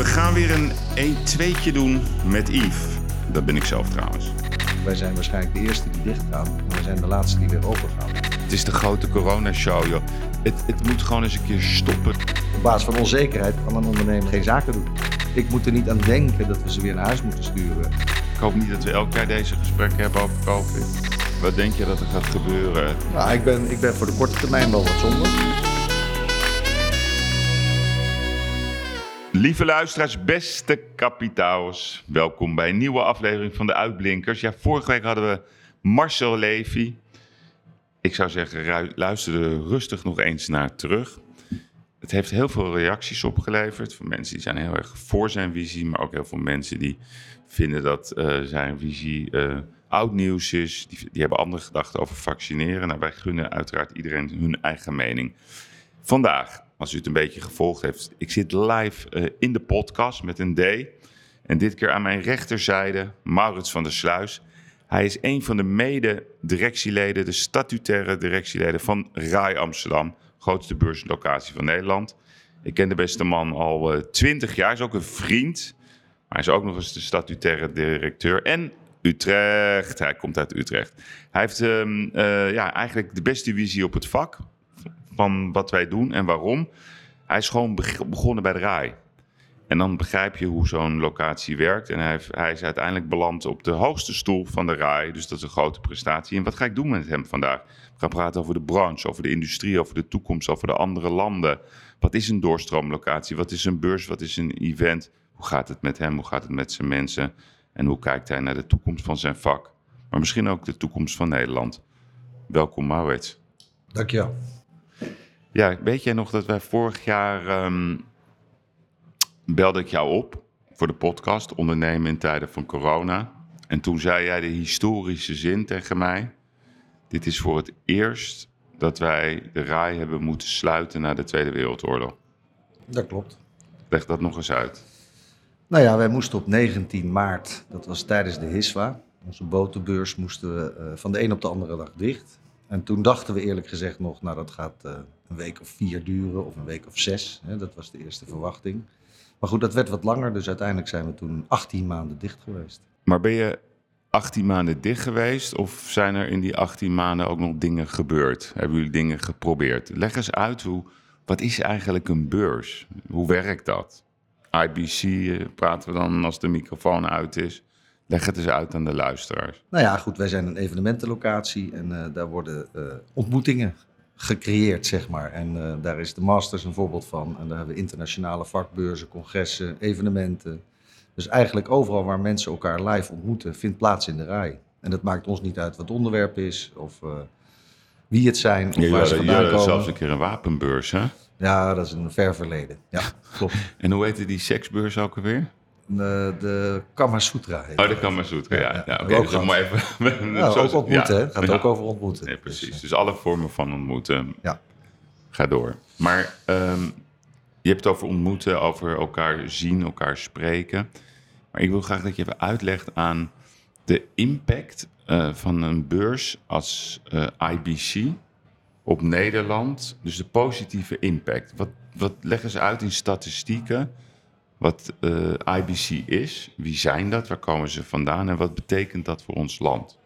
We gaan weer een 1-2'tje doen met Yves. Dat ben ik zelf trouwens. Wij zijn waarschijnlijk de eerste die dicht gaan. En wij zijn de laatste die weer open gaan. Het is de grote coronashow, joh. Het, het moet gewoon eens een keer stoppen. Op basis van onzekerheid kan een ondernemer geen zaken doen. Ik moet er niet aan denken dat we ze weer naar huis moeten sturen. Ik hoop niet dat we elk jaar deze gesprekken hebben over COVID. Wat denk je dat er gaat gebeuren? Nou, ik ben, ik ben voor de korte termijn wel wat zonde. Lieve luisteraars, beste kapitaals. Welkom bij een nieuwe aflevering van de Uitblinkers. Ja, vorige week hadden we Marcel Levy. Ik zou zeggen, luister er rustig nog eens naar terug. Het heeft heel veel reacties opgeleverd van mensen die zijn heel erg voor zijn visie, maar ook heel veel mensen die vinden dat eh, zijn visie eh, oud nieuws is. Die, die hebben andere gedachten over vaccineren. Nou, wij gunnen uiteraard iedereen hun eigen mening. Vandaag, als u het een beetje gevolgd heeft, ik zit live eh, in de podcast met een D. En dit keer aan mijn rechterzijde Maurits van der Sluis. Hij is een van de mede-directieleden, de statutaire directieleden van RAI Amsterdam, grootste beurslocatie van Nederland. Ik ken de beste man al twintig jaar, hij is ook een vriend. Maar hij is ook nog eens de statutaire directeur en Utrecht. Hij komt uit Utrecht. Hij heeft ehm, eh, ja, eigenlijk de beste visie op het vak van wat wij doen en waarom. Hij is gewoon beg- begonnen bij de RAI. En dan begrijp je hoe zo'n locatie werkt. En hij, hij is uiteindelijk beland op de hoogste stoel van de RAI. Dus dat is een grote prestatie. En wat ga ik doen met hem vandaag? We gaan praten over de branche, over de industrie, over de toekomst, over de andere landen. Wat is een doorstroomlocatie? Wat is een beurs? Wat is een event? Hoe gaat het met hem? Hoe gaat het met zijn mensen? En hoe kijkt hij naar de toekomst van zijn vak? Maar misschien ook de toekomst van Nederland. Welkom, Maurits. Dankjewel. Ja, weet jij nog dat wij vorig jaar ehm, belde ik jou op voor de podcast Ondernemen in tijden van corona. En toen zei jij de historische zin tegen mij. Dit is voor het eerst dat wij de RAI hebben moeten sluiten na de Tweede Wereldoorlog. Dat klopt. Leg dat nog eens uit. Nou ja, wij moesten op 19 maart, dat was tijdens de HISWA, onze botenbeurs, moesten we eh, van de een op de andere dag dicht. En toen dachten we eerlijk gezegd nog, nou dat gaat eh, een week of vier duren of een week of zes. Hè, dat was de eerste verwachting. Maar goed, dat werd wat langer, dus uiteindelijk zijn we toen 18 maanden dicht geweest. Maar ben je 18 maanden dicht geweest of zijn er in die 18 maanden ook nog dingen gebeurd? Hebben jullie dingen geprobeerd? Leg eens uit, hoe, wat is eigenlijk een beurs? Hoe werkt dat? IBC eh, praten we dan als de microfoon uit is. Leg het eens uit aan de luisteraars. Nou ja, goed, wij zijn een evenementenlocatie en eh, daar worden eh, ontmoetingen gecreëerd, zeg maar. En eh, daar is de Masters een voorbeeld van. En daar hebben we internationale vakbeurzen, congressen, evenementen. Dus eigenlijk overal waar mensen elkaar live ontmoeten, vindt plaats in de rij. En het maakt ons niet uit wat het onderwerp is of eh, wie het zijn of waar ze vandaan komen. zelfs een keer een wapenbeurs, hè? Ja, dat is een ver verleden. Ja, klopt. En hoe heette die seksbeurs ook alweer? De, de Kama Sutra heet Oh, kan maar zoet. Ja, ja, ja. oké. Ook dus moet even... Ja, ook ontmoeten, ja. hè? Het gaat ook over ontmoeten. Nee, Dus, precies. eh, Dus alle vormen van ontmoeten. Ja. Ga door. Maar ehm, je hebt het over ontmoeten, over elkaar zien, elkaar spreken. Maar ik wil graag dat je even uitlegt aan de impact eh, van een beurs als eh, IBC op Nederland. Dus de positieve impact. Wat, wat leg eens uit in statistieken wat eh, IBC is. Wie zijn dat? Waar komen ze vandaan? En wat betekent dat voor ons land?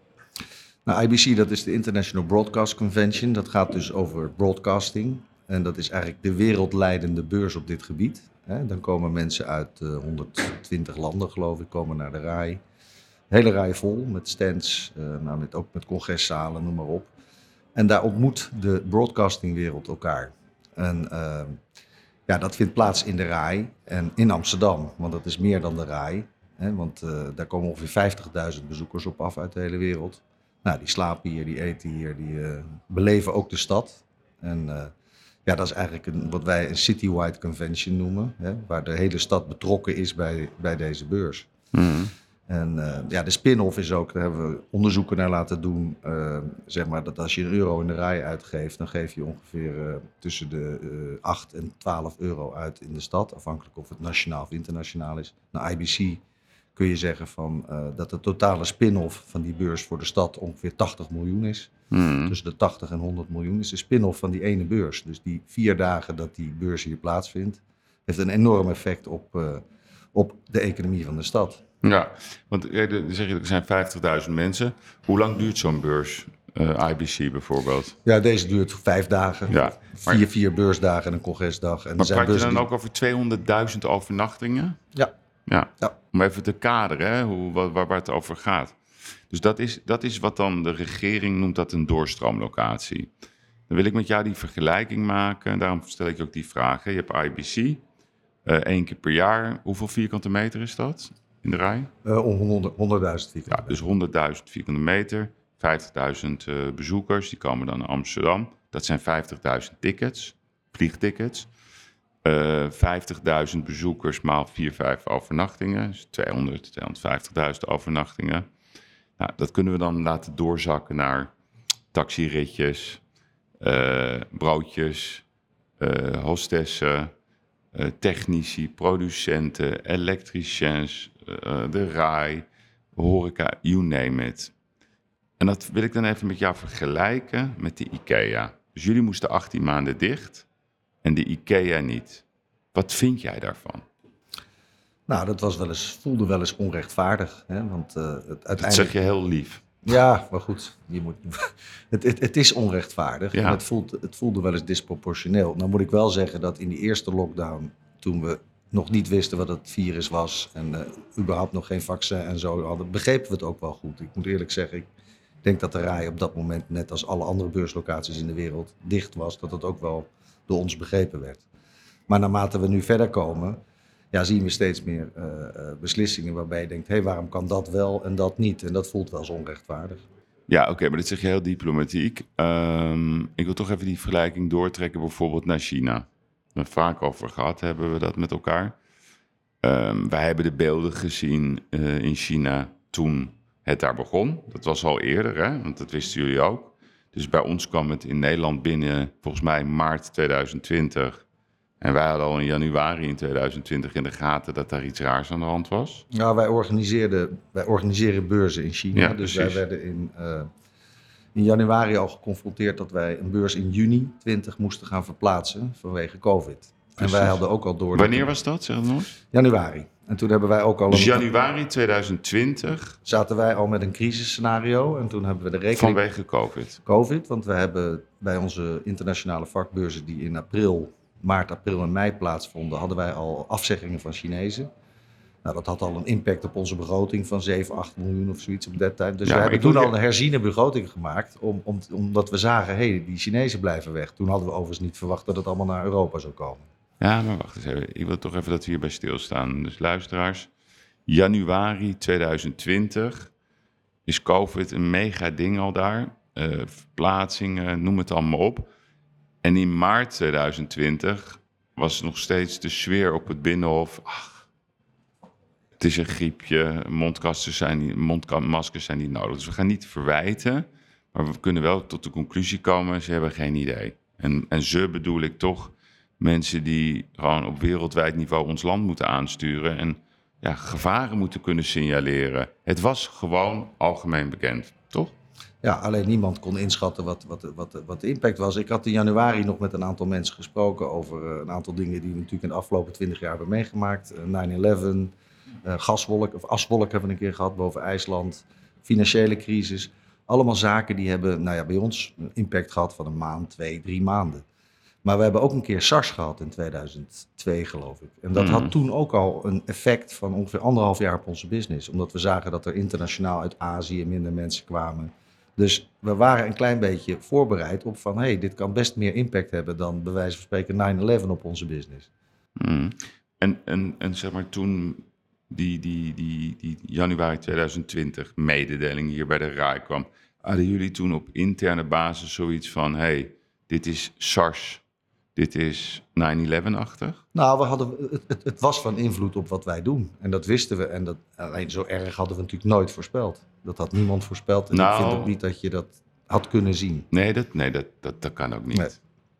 Nou, IBC, dat is de International Broadcast Convention. Dat gaat dus over broadcasting. En dat is eigenlijk de wereldleidende beurs op dit gebied. Dan komen mensen uit eh, 120 landen, geloof ik, komen naar de RAI. Hele rij vol met stands, eh, nou, met, ook met congreszalen, noem maar op. En daar ontmoet de broadcastingwereld elkaar. En eh, ja, dat vindt plaats in de RAI en in Amsterdam, want dat is meer dan de RAI. Hè, want eh, daar komen ongeveer 50.000 bezoekers op af uit de hele wereld. Nou, die slapen hier, die eten hier, die eh, beleven ook de stad. En eh, ja, dat is eigenlijk een, wat wij een citywide convention noemen, hè, waar de hele stad betrokken is bij, bij deze beurs. En eh, ja, de spin-off is ook, daar hebben we onderzoeken naar laten doen. eh, zeg maar dat als je een euro in de rij uitgeeft, dan geef je ongeveer eh, tussen de eh 8 en 12 euro uit in de stad. Afhankelijk of het nationaal of internationaal is. Nou, IBC kun je zeggen van, dat de totale spin-off van die beurs voor de stad ongeveer 80 miljoen is. Hmm. Tussen de 80 en 100 miljoen is de spin-off van die ene beurs. Dus die vier dagen dat die beurs hier plaatsvindt, heeft een enorm effect op, op de economie van de stad. Ja, want eh, zeg je, er zijn 50.000 mensen. Hoe lang duurt zo'n beurs, uh, IBC bijvoorbeeld? Ja, deze duurt vijf dagen. Ja, maar- Vier, vier beursdagen en een congresdag. En Maar praat je dan die- ook over 200.000 overnachtingen? Ja, Ja. Ja. Om even te kaderen, hè, hoe, waar, waar het over gaat. Dus dat is, dat is wat dan de regering noemt dat een doorstroomlocatie. Dan wil ik met jou die vergelijking maken. Daarom stel ik je ook die vraag. hè. Je hebt IBC, eh één keer per jaar. Hoeveel vierkante meter is dat in de rij? eh, om 100 100.000 vierkante Ja, dus 100.000 vierkante meter, 50.000 eh, bezoekers, die komen dan naar Amsterdam. Dat zijn 50.000 tickets, vliegtickets. Eh 50.000 bezoekers maal 4, 5 overnachtingen, dus 200, 250.000 overnachtingen. Nou, dat kunnen we dan laten doorzakken naar taxiritjes, eh, broodjes, hostessen, technici, producenten, elektriciens, eh, de RAI, horeca, you name it. En dat wil ik dan even met jou vergelijken met de IKEA. Dus jullie moesten 18 maanden dicht en de IKEA niet. Wat vind jij daarvan? Nou, dat was wel eens, voelde wel eens onrechtvaardig. Hè? Want eh, het Dat uiteindelijk... zeg je heel lief. Ja, maar goed, je moet, het, het, het is onrechtvaardig Ja. en het, voelt, het voelde wel eens disproportioneel. Nou moet ik wel zeggen dat in die eerste lockdown, toen we nog niet wisten wat het virus was en eh, überhaupt nog geen vaccin en zo hadden, begrepen we het ook wel goed. Ik moet eerlijk zeggen, ik denk dat de RAI op dat moment, net als alle andere beurslocaties in de wereld, dicht was. Dat het ook wel door ons begrepen werd. Maar naarmate we nu verder komen, ja, zien we steeds meer eh, eh, beslissingen waarbij je denkt, hé, waarom kan dat wel en dat niet? En dat voelt wel eens onrechtvaardig. Ja, oké, maar dit zeg je heel diplomatiek. Ehm, ik wil toch even die vergelijking doortrekken bijvoorbeeld naar China. Het vaak over gehad, hebben we dat met elkaar. Ehm, wij hebben de beelden gezien eh, in China toen het daar begon. Dat was al eerder, hè? want dat wisten jullie ook. Dus bij ons kwam het in Nederland binnen, volgens mij maart 2020. En wij hadden al in januari in 2020 in de gaten dat daar iets raars aan de hand was. Ja, wij, organiseerden, wij organiseren beurzen in China. Ja, dus wij werden in, eh, in januari al geconfronteerd dat wij een beurs in juni 20 moesten gaan verplaatsen vanwege COVID. En Precies. wij hadden ook al door. dat- Wanneer was dat, zeg eens? Januari. En toen hebben wij ook al. Dus een- januari 2020 zaten wij al met een crisisscenario. En toen hebben we de rekening. vanwege COVID. COVID. Want we hebben bij onze internationale vakbeurzen die in april, maart, april en mei plaatsvonden, hadden wij al afzeggingen van Chinezen. Nou, dat had al een impact op onze begroting van 7, 8 miljoen of zoiets op dat tijd. Dus Ja, we hebben toen al een herziene begroting gemaakt, om, om, omdat we zagen, hé, hey, die Chinezen blijven weg. Toen hadden we overigens niet verwacht dat het allemaal naar Europa zou komen. Ja, maar wacht eens even. Ik wil toch even dat we hierbij stilstaan. Dus luisteraars, januari 2020 is COVID een mega ding al daar. Eh, verplaatsingen, noem het allemaal op. En in maart 2020 was nog steeds de sfeer op het Binnenhof. Ach, het is een griepje, mondkasters zijn mondmaskers zijn niet nodig. Dus we gaan niet verwijten, maar we kunnen wel tot de conclusie komen, ze hebben geen idee. En, en ze bedoel ik toch mensen die gewoon op wereldwijd niveau ons land moeten aansturen en ja, gevaren moeten kunnen signaleren. Het was gewoon algemeen bekend, toch? Ja, alleen niemand kon inschatten wat, wat, wat, wat de impact was. Ik had in januari nog met een aantal mensen gesproken over eh, een aantal dingen die we natuurlijk in de afgelopen 20 jaar hebben meegemaakt. Eh, 9-11, eh, gaswolk of aswolk hebben we een keer gehad boven IJsland, financiële crisis. Allemaal zaken die hebben nou ja, bij ons een impact gehad van een maand, twee, drie maanden. Maar we hebben ook een keer SARS gehad in 2002, geloof ik. En dat Mhm. had toen ook al een effect van ongeveer anderhalf jaar op onze business. Omdat we zagen dat er internationaal uit Azië minder mensen kwamen. Dus we waren een klein beetje voorbereid op van... hé, hey, dit kan best meer impact hebben dan bij wijze van spreken 9-11 op onze business. Hmm. En, en, en zeg maar toen die, die, die, die januari 2020 mededeling hier bij de RAI kwam, hadden jullie toen op interne basis zoiets van: hey, dit is SARS, dit is 9-11-achtig? Nou, we hadden, het, het, het was van invloed op wat wij doen. En dat wisten we. En dat, alleen zo erg hadden we natuurlijk nooit voorspeld. Dat had niemand voorspeld. En Nou. ik vind ook niet dat je dat had kunnen zien. Nee, dat, nee dat, dat, dat kan ook niet. Nee.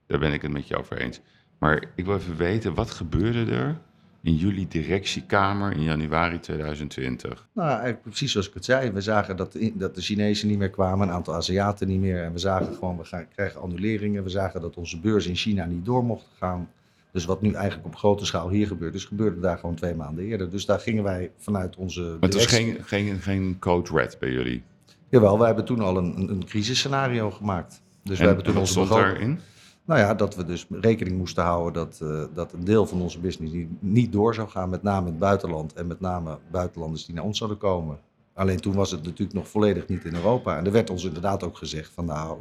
Daar ben ik het met je over eens. Maar ik wil even weten, wat gebeurde er in jullie directiekamer in januari 2020? Nou, eigenlijk precies zoals ik het zei. We zagen dat de, dat de Chinezen niet meer kwamen, een aantal Aziaten niet meer. En we zagen gewoon, we gaan, krijgen annuleringen. We zagen dat onze beurs in China niet door mocht gaan. Dus wat nu eigenlijk op grote schaal hier gebeurt, is gebeurde daar gewoon twee maanden eerder. Dus daar gingen wij vanuit onze. Maar het was geen, geen, geen code red bij jullie. Jawel, wij hebben toen al een, een, crisisscenario gemaakt. Dus we en hebben toen wat onze stond begroting. Nou ja, dat we dus rekening moesten houden dat, eh, dat een deel van onze business niet, niet door zou gaan, met name het buitenland en met name buitenlanders die naar ons zouden komen. Alleen toen was het natuurlijk nog volledig niet in Europa. En er werd ons inderdaad ook gezegd van nou,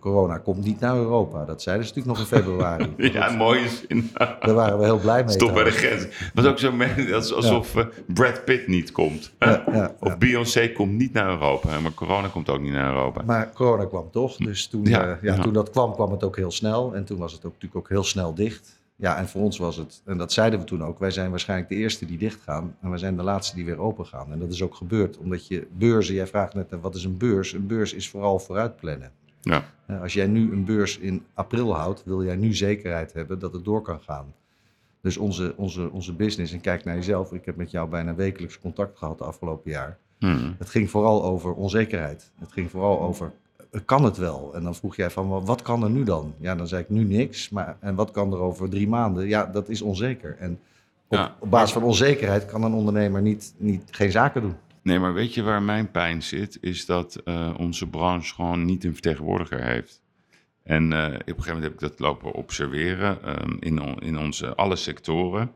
corona komt niet naar Europa. Dat zeiden ze natuurlijk nog in februari. Ja, mooie zin. Daar waren we heel blij mee. Stop bij de grens. Het was ook zo alsof eh, Brad Pitt niet komt. Ja, ja, Of. Beyoncé komt niet naar Europa. Maar corona komt ook niet naar Europa. Maar corona kwam toch. Dus toen, ja. toen dat kwam, kwam het ook heel snel. En toen was het ook, natuurlijk ook heel snel dicht. Ja, en voor ons was het, en dat zeiden we toen ook, wij zijn waarschijnlijk de eerste die dicht gaan. En wij zijn de laatste die weer open gaan. En dat is ook gebeurd. Omdat je beurzen, jij vraagt net, eh, wat is een beurs? Een beurs is vooral vooruitplannen. Ja. Eh, Als jij nu een beurs in april houdt, wil jij nu zekerheid hebben dat het door kan gaan. Dus onze, onze, onze business, en kijk naar jezelf, ik heb met jou bijna wekelijks contact gehad de afgelopen jaar. Hmm. Het ging vooral over onzekerheid. Het ging vooral over, kan het wel? En dan vroeg jij van, "Wel, wat kan er nu dan? Ja, dan zei ik nu niks. Maar, en wat kan er over drie maanden? Ja, dat is onzeker. En op, Ja. op basis van onzekerheid kan een ondernemer niet, niet, geen zaken doen. Nee, maar weet je waar mijn pijn zit? Is dat eh, onze branche gewoon niet een vertegenwoordiger heeft. En eh, op een gegeven moment heb ik dat lopen observeren ehm, in, on- in onze alle sectoren.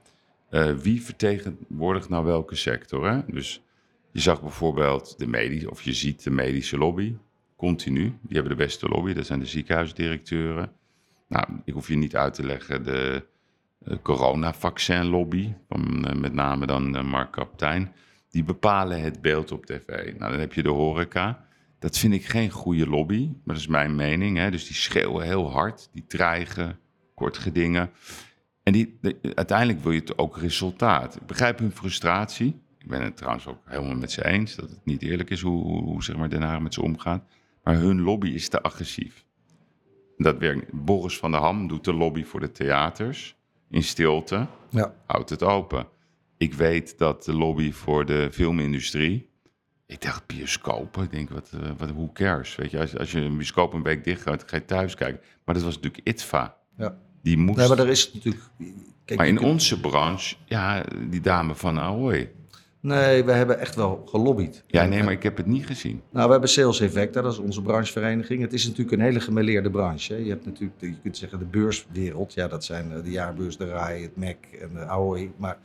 Eh, wie vertegenwoordigt nou welke sector? Hè? Dus je zag bijvoorbeeld de medische, of je ziet de medische lobby, continu. Die hebben de beste lobby, dat zijn de ziekenhuisdirecteuren. Nou, ik hoef je niet uit te leggen, de eh, coronavaccinlobby, van eh, met name dan eh, Mark Kaptein, die bepalen het beeld op tv. Nou, dan heb je de horeca. Dat vind ik geen goede lobby, maar dat is mijn mening. Hè? Dus die schreeuwen heel hard, die dreigen, kort gedingen. En die, de- uiteindelijk wil je het ook resultaat. Ik begrijp hun frustratie. Ik ben het trouwens ook helemaal met ze eens dat het niet eerlijk is hoe, hoe, zeg maar, Den met ze omgaat. Maar hun lobby is te agressief. Dat werkt. Boris van der Ham doet de lobby voor de theaters in stilte Ja. houdt het open. Ik weet dat de lobby voor de filmindustrie. Ik dacht bioscopen. Ik denk, wat, eh, wat who cares? Weet je, als, als je een bioscoop een week dicht gaat, ga je thuis kijken. Maar dat was natuurlijk ITVA. Ja. Die moest. Nee, maar er is natuurlijk... Kijk, maar in kunt- onze branche, ja, die dame van Ahoy. Nee, we hebben echt wel gelobbyd. Ja, nee, maar ik heb het niet gezien. Nou, we hebben Sales Effecta, dat is onze branchevereniging. Het is natuurlijk een hele gemêleerde branche. Hè. Je hebt natuurlijk, je kunt zeggen, de beurswereld. Ja, dat zijn eh, de jaarbeurs, de RAI, het MEC en de AOI. Maar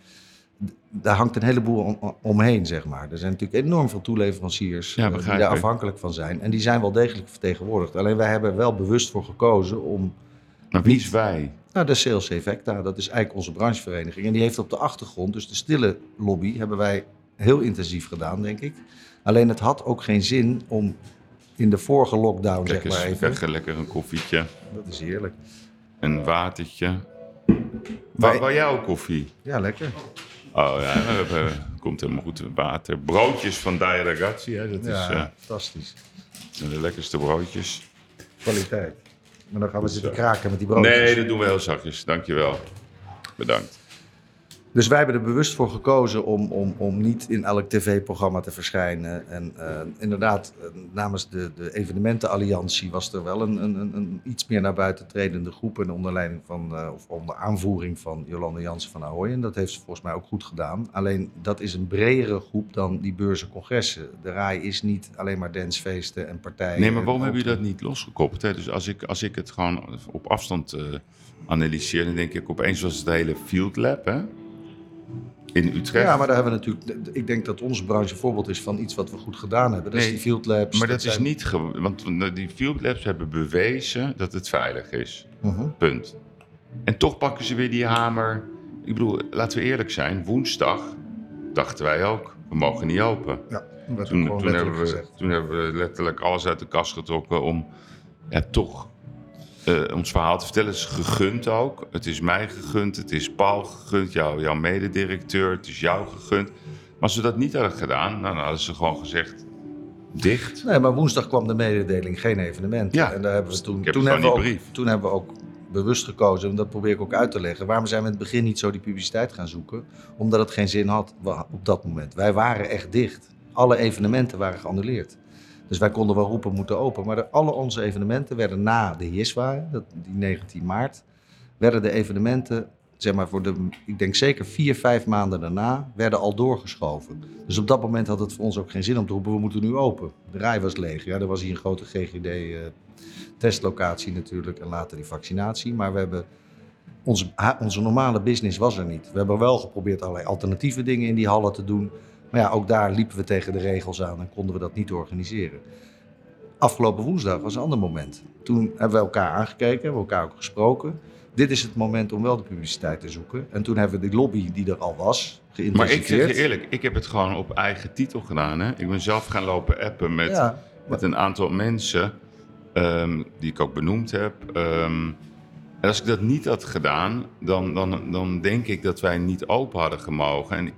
daar hangt een heleboel om- omheen, zeg maar. Er zijn natuurlijk enorm veel toeleveranciers Ja, eh, die daar afhankelijk van zijn. En die zijn wel degelijk vertegenwoordigd. Alleen wij hebben er wel bewust voor gekozen om... Maar wie is wij? Nou, de Sales Effecta, dat is eigenlijk onze branchevereniging. En die heeft op de achtergrond, dus de stille lobby, hebben wij heel intensief gedaan, denk ik. Alleen het had ook geen zin om in de vorige lockdown, Kijk zeg maar eens, even. lekker een koffietje, Dat is heerlijk. een watertje. Wij- Waar wou jij ook koffie? Ja, lekker. Oh ja, we hebben- komt helemaal goed. Water. Broodjes van Dai Ragazzi, hè? dat is Ja, eh, fantastisch. de lekkerste broodjes. Kwaliteit. Maar dan gaan we zitten kraken met die broodjes. Nee, dat doen we heel zachtjes. Dankjewel. Bedankt. Dus wij hebben er bewust voor gekozen om, om, om niet in elk tv-programma te verschijnen. En eh, inderdaad, eh, namens de, de evenementenalliantie was er wel een, een, een, een iets meer naar buiten tredende groep. En onder leiding van, eh, of onder aanvoering van Jolande Jansen van Ahoy. En dat heeft ze volgens mij ook goed gedaan. Alleen dat is een bredere groep dan die beurzencongressen. De RAI is niet alleen maar dancefeesten en partijen. Nee, maar waarom en hebben jullie dat niet losgekoppeld? Hè? Dus als ik, als ik het gewoon op afstand analyseer, dan denk ik opeens was het hele Field Lab hè? In Utrecht. Ja, maar daar hebben we natuurlijk. Ik denk dat onze branche een voorbeeld is van iets wat we goed gedaan hebben. Dat is die field labs. Maar dat is zijn- niet, want die Field Labs hebben bewezen dat het veilig is. Mhm. Punt. En toch pakken ze weer die hamer. Ik bedoel, laten we eerlijk zijn, woensdag dachten wij ook, we mogen niet open. Ja, Toen, hebben we, toen hebben we letterlijk alles uit de kast getrokken om ja, toch eh, ons verhaal te vertellen. Het is gegund ook. Het is mij gegund, het is Paul gegund, jou, jouw mededirecteur, het is jou gegund. Maar als we dat niet hadden gedaan, nou, dan hadden ze gewoon gezegd dicht. Nee, maar woensdag kwam de mededeling geen evenement. Ja. En daar hebben we toen, heb toen, hebben we ook, toen hebben we ook bewust gekozen, en dat probeer ik ook uit te leggen. Waarom zijn we in het begin niet zo die publiciteit gaan zoeken? Omdat het geen zin had op dat moment. Wij waren echt dicht. Alle evenementen waren geannuleerd. Dus wij konden wel roepen, moeten open. Maar alle onze evenementen werden na de HISWA, dat, die 19 maart, werden de evenementen, zeg maar voor de, ik denk zeker vier, vijf maanden daarna, werden al doorgeschoven. Dus op dat moment had het voor ons ook geen zin om te roepen, we moeten nu open. De rij was leeg. Ja, er was hier een grote GGD-testlocatie natuurlijk en later die vaccinatie. Maar we hebben, onze, onze normale business was er niet. We hebben wel geprobeerd allerlei alternatieve dingen in die hallen te doen. Maar ja, ook daar liepen we tegen de regels aan en konden we dat niet organiseren. Afgelopen woensdag was een ander moment. Toen hebben we elkaar aangekeken, hebben we elkaar ook gesproken. Dit is het moment om wel de publiciteit te zoeken. En toen hebben we die lobby die er al was, Maar ik zeg je eerlijk, ik heb het gewoon op eigen titel gedaan. Hè? Ik ben zelf gaan lopen appen met, Ja, met een aantal mensen ehm, die ik ook benoemd heb. Ehm, en als ik dat niet had gedaan, dan, dan, dan denk ik dat wij niet open hadden gemogen. En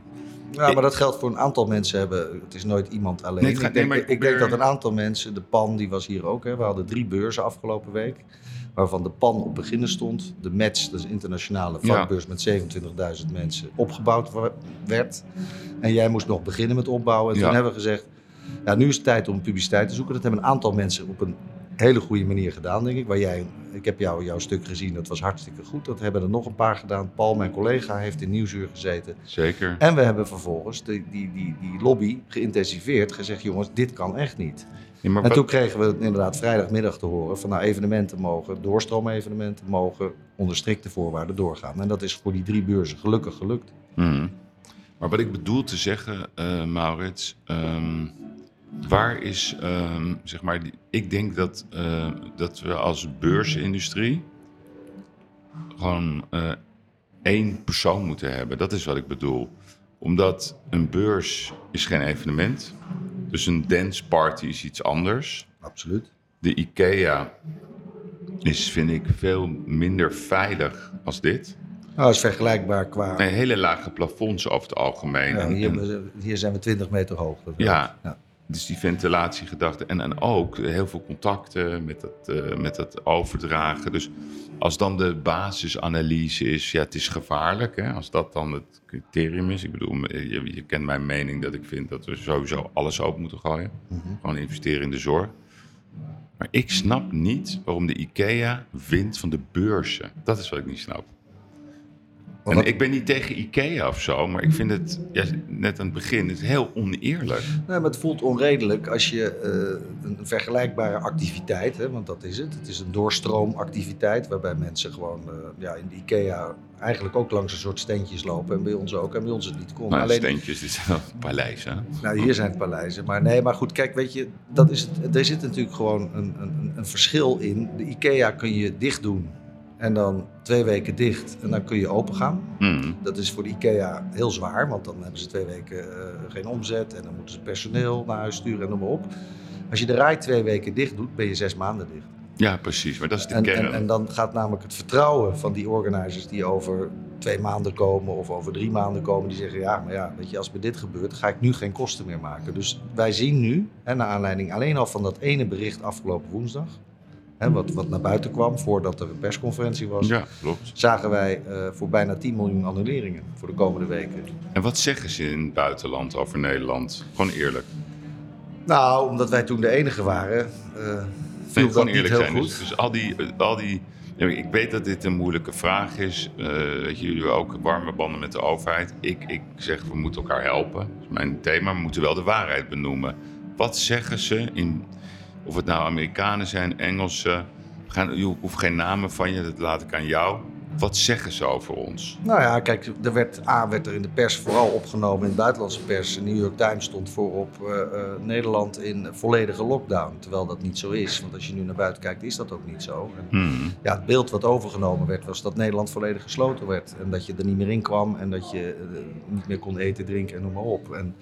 Ja, maar dat geldt voor een aantal mensen hebben. Het is nooit iemand alleen. Nee, ik, denk, nee, maar ik ik denk dat een aantal mensen, de PAN die was hier ook. Hè, we hadden drie beurzen afgelopen week. Waarvan de PAN op beginnen stond. De METS, dat is een internationale Ja. vakbeurs met 27.000 mensen, opgebouwd werd. En jij moest nog beginnen met opbouwen. En Ja. toen hebben we gezegd, ja, nu is het tijd om publiciteit te zoeken. Dat hebben een aantal mensen op een hele goede manier gedaan, denk ik. Waar jij, ik heb jou, jouw stuk gezien, dat was hartstikke goed. Dat hebben er nog een paar gedaan. Paul, mijn collega, heeft in Nieuwsuur gezeten. zeker. En we hebben vervolgens die, die, die, die lobby geïntensiveerd, gezegd: jongens, dit kan echt niet. En wat- toen kregen we inderdaad vrijdagmiddag te horen van nou, evenementen mogen, doorstroom-evenementen mogen onder strikte voorwaarden doorgaan. En dat is voor die drie beurzen gelukkig gelukt. Mhm. Maar wat ik bedoel te zeggen, eh, Maurits, ehm, waar is, ehm, zeg maar, ik denk dat, eh, dat we als beursindustrie gewoon eh, één persoon moeten hebben. Dat is wat ik bedoel. Omdat een beurs is geen evenement. Dus een dance party is iets anders. Absoluut. De IKEA is, vind ik, veel minder veilig als dit. Nou, is vergelijkbaar qua. Nee, hele lage plafonds over het algemeen. Ja, hier, en- hier zijn we 20 meter hoog. dat Ja. ja. Dus die ventilatiegedachte. En, en ook heel veel contacten met het, eh, met het overdragen. Dus als dan de basisanalyse is, ja, het is gevaarlijk. Hè? Als dat dan het criterium is. Ik bedoel, je, je kent mijn mening dat ik vind dat we sowieso alles open moeten gooien. Mhm. Gewoon investeren in de zorg. Maar ik snap niet waarom de IKEA wint van de beurzen. Dat is wat ik niet snap. En ik ben niet tegen IKEA of zo, maar ik vind het, ja, net aan het begin, het is heel oneerlijk. Nee, maar het voelt onredelijk als je eh, een vergelijkbare activiteit, hè, want dat is het. Het is een doorstroomactiviteit waarbij mensen gewoon eh, ja, in de IKEA eigenlijk ook langs een soort steentjes lopen. En bij ons ook. En bij ons het niet kon. Maar Alleen, steentjes, dit zijn paleizen. nou, hier zijn het paleizen. Maar nee, maar goed, kijk, weet je, dat is het, er zit natuurlijk gewoon een, een, een verschil in. De IKEA kun je dicht doen en dan twee weken dicht en dan kun je open gaan. Hmm. Dat is voor de IKEA heel zwaar, want dan hebben ze twee weken eh, geen omzet en dan moeten ze personeel naar huis sturen en noem maar op. Als je de rij twee weken dicht doet, ben je zes maanden dicht. Ja, precies. Maar dat is de En, kern. en, en dan gaat namelijk het vertrouwen van die organizers die over twee maanden komen of over drie maanden komen, die zeggen ja, maar ja, weet je, als bij dit gebeurt, ga ik nu geen kosten meer maken. Dus wij zien nu, hè, naar aanleiding alleen al van dat ene bericht afgelopen woensdag, hè, wat, wat naar buiten kwam voordat er een persconferentie was, ja, klopt. zagen wij eh, voor bijna 10 miljoen annuleringen voor de komende weken. En wat zeggen ze in het buitenland over Nederland? Gewoon eerlijk. Nou, omdat wij toen de enige waren, eh Nee, viel dat gewoon niet eerlijk heel zijn. goed. Dus, dus al die... Al die ik weet dat dit een moeilijke vraag is. Eh, weet je, jullie hebben ook warme banden met de overheid. Ik, ik zeg, we moeten elkaar helpen. Dat is mijn thema. We moeten wel de waarheid benoemen. Wat zeggen ze in... Of het nou Amerikanen zijn, Engelsen... Gaan, je hoeft geen namen van je, dat laat ik aan jou. Wat zeggen ze over ons? Nou ja, kijk, er werd, A werd er in de pers vooral opgenomen, in de buitenlandse pers. De New York Times stond voorop eh, eh, Nederland in volledige lockdown. Terwijl dat niet zo is, want als je nu naar buiten kijkt, is dat ook niet zo. En, Hmm. ja, het beeld wat overgenomen werd, was dat Nederland volledig gesloten werd. En dat je er niet meer in kwam en dat je eh, niet meer kon eten, drinken en noem maar op. En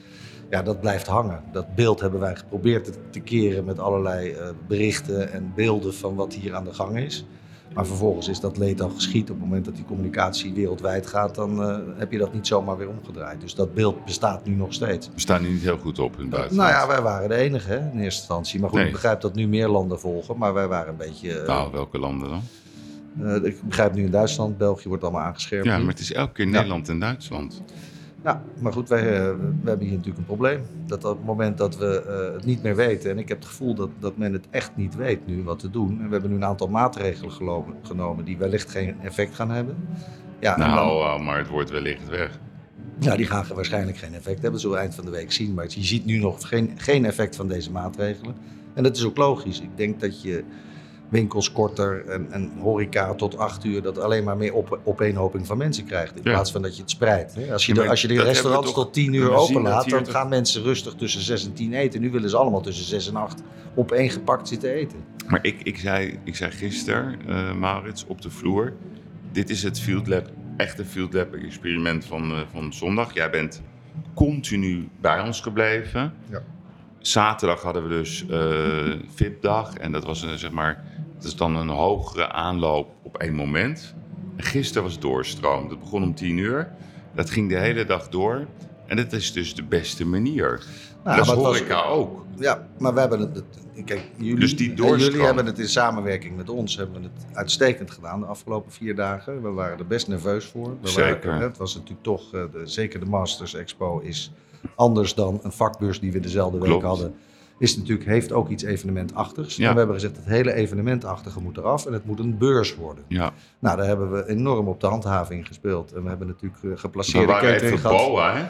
ja, dat blijft hangen. Dat beeld hebben wij geprobeerd te, keren met allerlei eh, berichten en beelden van wat hier aan de gang is. Maar vervolgens is dat leed al geschied. Op het moment dat die communicatie wereldwijd gaat, dan eh, heb je dat niet zomaar weer omgedraaid. Dus dat beeld bestaat nu nog steeds. We staan nu niet heel goed op in het buitenland. Nou ja, wij waren de enige hè, in eerste instantie. Maar goed, Nee. ik begrijp dat nu meer landen volgen. Maar wij waren een beetje... eh, Nou, welke landen dan? ik begrijp nu in Duitsland, België wordt allemaal aangescherpt. Ja, maar het is elke keer Ja. Nederland en Duitsland. Ja, maar goed, wij, eh, we hebben hier natuurlijk een probleem. Dat op het moment dat we eh, het niet meer weten, en ik heb het gevoel dat, dat men het echt niet weet nu wat te doen. En we hebben nu een aantal maatregelen gelopen, genomen die wellicht geen effect gaan hebben. Ja, en dan- Nou, eh, maar het wordt wellicht weg. ja, die gaan waarschijnlijk geen effect hebben. Dat zullen we eind van de week zien. Maar je ziet nu nog geen, geen effect van deze maatregelen. En dat is ook logisch. Ik denk dat je winkels korter en, en horeca tot acht uur... dat alleen maar meer op, opeenhoping van mensen krijgt. In Ja. plaats van dat je het spreidt. hè. Als je, Ja, de, als je de restaurants tot tien uur we zien open dat laat... hier dan gaan mensen rustig tussen zes en tien eten. Nu willen ze allemaal tussen zes en acht opeengepakt zitten eten. Maar ik, ik, zei, ik zei gisteren, eh, Maurits, op de vloer... dit is het Field Lab, echte Field Lab experiment van, eh, van zondag. Jij bent continu bij ons gebleven. Ja. Zaterdag hadden we dus eh VIP-dag. En dat was een, zeg maar, dat is dan een hogere aanloop op één moment. En gisteren was doorstroom. Dat begon om tien uur. Dat ging de hele dag door. En dat is dus de beste manier. Nou, dat is het was- horeca ook. Ja, maar we hebben het. Kijk, jullie, Dus die jullie hebben het in samenwerking met ons hebben we het uitstekend gedaan de afgelopen vier dagen. We waren er best nerveus voor. We Zeker. Waren, het was natuurlijk toch, eh, de, zeker de Masters Expo is anders dan een vakbeurs die we dezelfde week hadden. Is natuurlijk, heeft ook iets evenementachtigs. Ja. En we hebben gezegd, het hele evenementachtige moet eraf en het moet een beurs worden. Ja. Nou, daar hebben we enorm op de handhaving gespeeld. En we hebben natuurlijk eh, geplaceerde catering gehad. boa, hè?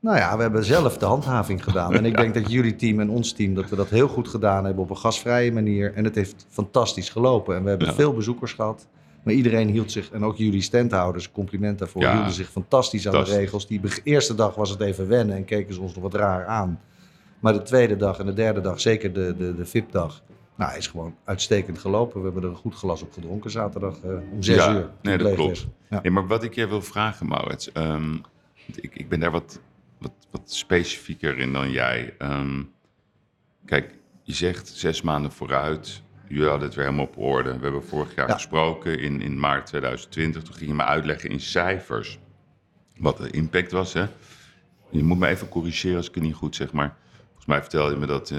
Nou ja, we hebben zelf de handhaving gedaan. En ik denk dat jullie team en ons team dat we dat heel goed gedaan hebben op een gasvrije manier. En het heeft fantastisch gelopen. En we hebben Ja. veel bezoekers gehad. Maar iedereen hield zich, en ook jullie standhouders, compliment daarvoor, Ja. hielden zich fantastisch aan de regels. Die eerste dag was het even wennen en keken ze ons nog wat raar aan. Maar de tweede dag en de derde dag, zeker de, de, de VIP-dag, nou, is gewoon uitstekend gelopen. We hebben er een goed glas op gedronken zaterdag eh, om zes Ja, uur. nee, dat klopt. Ja. Nee, maar wat ik je wil vragen, Maurits. ehm, ik, ik ben daar wat, wat, wat specifieker in dan jij. Ehm, kijk, je zegt zes maanden vooruit. Jullie hadden het weer helemaal op orde. We hebben vorig jaar Ja. gesproken in, in maart 2020. Toen ging je me uitleggen in cijfers wat de impact was. Hè? Je moet me even corrigeren als ik het niet goed zeg. Maar mij vertelde je me dat eh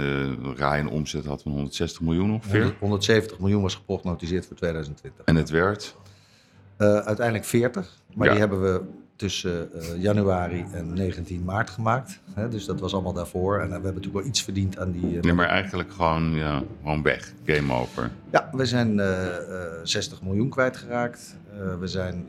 Rai een omzet had van 160 miljoen ongeveer. 100 170 miljoen was geprognotiseerd voor 2020. En het werd... Eh, uiteindelijk 40, maar Ja. die hebben we tussen eh, januari en 19 maart gemaakt. Hè, dus dat was allemaal daarvoor. En eh, we hebben natuurlijk wel iets verdiend aan die... eh, Nee, maar eigenlijk gewoon, ja, gewoon weg. Game over. Ja, we zijn eh, eh, 60 miljoen kwijtgeraakt. We, zijn,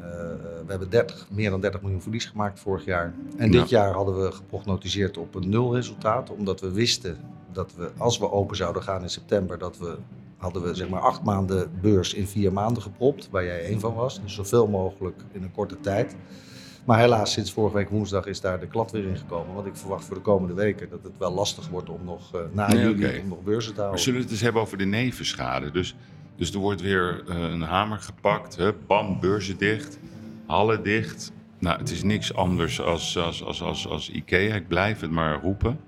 we hebben 30, meer dan 30 miljoen verlies gemaakt vorig jaar. En dit jaar hadden we geprognotiseerd op een nulresultaat. Omdat we wisten dat we, als we open zouden gaan in september, dat we hadden we zeg maar acht maanden beurs in vier maanden gepropt, waar jij één van was. Dus zoveel mogelijk in een korte tijd. Maar helaas, sinds vorige week woensdag is daar de klad weer in gekomen. Want ik verwacht voor de komende weken dat het wel lastig wordt om nog eh, na Nee, juli om nog beurzen te houden. zullen we het eens hebben over de nevenschade? Dus, dus er wordt weer eh, een hamer gepakt. Hup, bam, beurzen dicht. Hallen dicht. Nou, het is niks anders als, als, als, als, als IKEA. Ik blijf het maar roepen.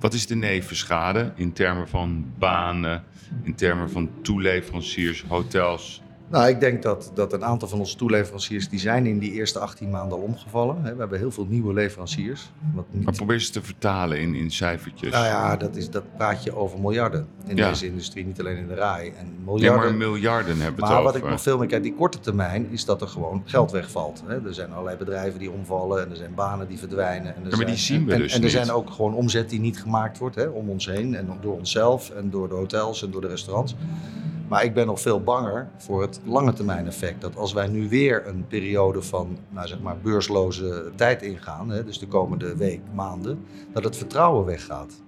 Wat is de nevenschade in termen van banen, in termen van toeleveranciers, hotels? Nou, ik denk dat, dat een aantal van onze toeleveranciers die zijn in die eerste 18 maanden al omgevallen. We hebben heel veel nieuwe leveranciers. Wat niet... Maar probeer ze te vertalen in, in cijfertjes. Nou ja, dat, is, dat praat je over miljarden in Ja. deze industrie, niet alleen in de RAI. En ja, miljarden. maar miljarden hebben we het Maar wat over. ik nog veel meer kijk, die korte termijn, is dat er gewoon geld wegvalt. Er zijn allerlei bedrijven die omvallen en er zijn banen die verdwijnen. En er Ja, maar die zijn, zien we en, dus En er niet. zijn ook gewoon omzet die niet gemaakt wordt hè, om ons heen. En door onszelf en door de hotels en door de restaurants. Maar ik ben nog veel banger voor het lange termijn effect. Dat als wij nu weer een periode van nou zeg maar, beursloze tijd ingaan, hè, dus de komende week, maanden, dat het vertrouwen weggaat.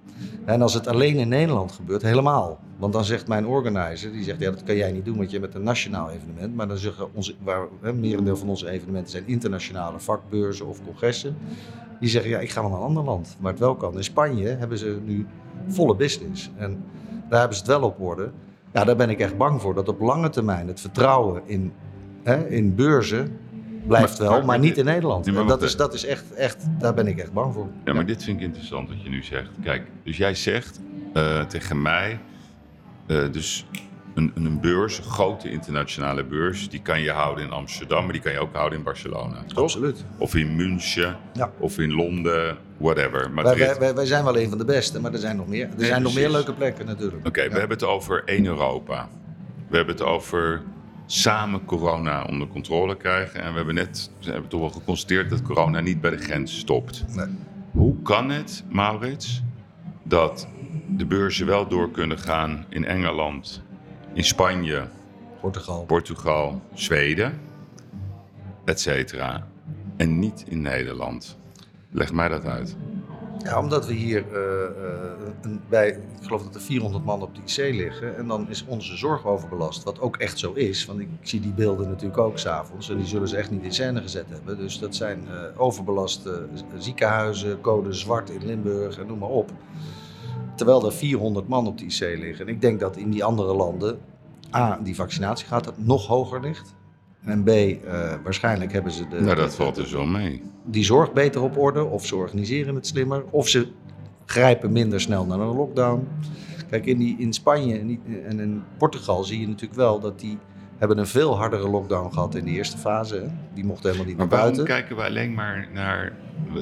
En als het alleen in Nederland gebeurt, helemaal. Want dan zegt mijn organizer, die zegt, ja, dat kan jij niet doen, want je bent een nationaal evenement. Maar dan zeggen onze, waar, hè, merendeel van onze evenementen zijn internationale vakbeurzen of congressen. Die zeggen, ja, ik ga naar een ander land, waar het wel kan. In Spanje hebben ze nu volle business. En daar hebben ze het wel op orde. Ja, daar ben ik echt bang voor, dat op lange termijn het vertrouwen in, hè, in beurzen blijft Maar- wel, maar- maar, niet in Nederland. Nee, maar en dat is, dat is echt, echt, daar ben ik echt bang voor. Ja, maar dit vind ik interessant wat je nu zegt. Kijk, dus jij zegt eh, tegen mij, eh, dus een, een beurs, een grote internationale beurs, die kan je houden in Amsterdam, maar die kan je ook houden in Barcelona. Toch? Absoluut. Of in München, Ja. of in Londen, whatever. Wij, wij, wij, zijn wel een van de beste, maar er zijn nog meer. Er Nee, zijn nog meer leuke plekken natuurlijk. Oké, we hebben het over één Europa. We hebben het over samen corona onder controle krijgen. En we hebben net we hebben toch wel geconstateerd dat corona niet bij de grens stopt. Nee. Hoe kan het, Maurits, dat de beurzen wel door kunnen gaan in Engeland, in Spanje, Portugal. Portugal, Zweden, et cetera, en niet in Nederland? Leg mij dat uit. Ja, omdat we hier eh, eh, een, bij, ik geloof dat er 400 man op de IC liggen. En dan is onze zorg overbelast. Wat ook echt zo is. Want ik zie die beelden natuurlijk ook s'avonds. En die zullen ze echt niet in scène gezet hebben. Dus dat zijn eh, overbelaste ziekenhuizen, code zwart in Limburg en noem maar op. Terwijl er 400 man op de IC liggen. En ik denk dat in die andere landen, A, die vaccinatiegraad nog hoger ligt. En B, eh, waarschijnlijk hebben ze de, Nou, dat valt dus wel mee. die zorg beter op orde, of ze organiseren het slimmer, of ze grijpen minder snel naar een lockdown. Kijk, in, die, in Spanje en die- en in Portugal zie je natuurlijk wel dat die hebben een veel hardere lockdown gehad in de eerste fase. Hè. Die mochten helemaal niet Maar naar buiten. kijken we alleen maar naar.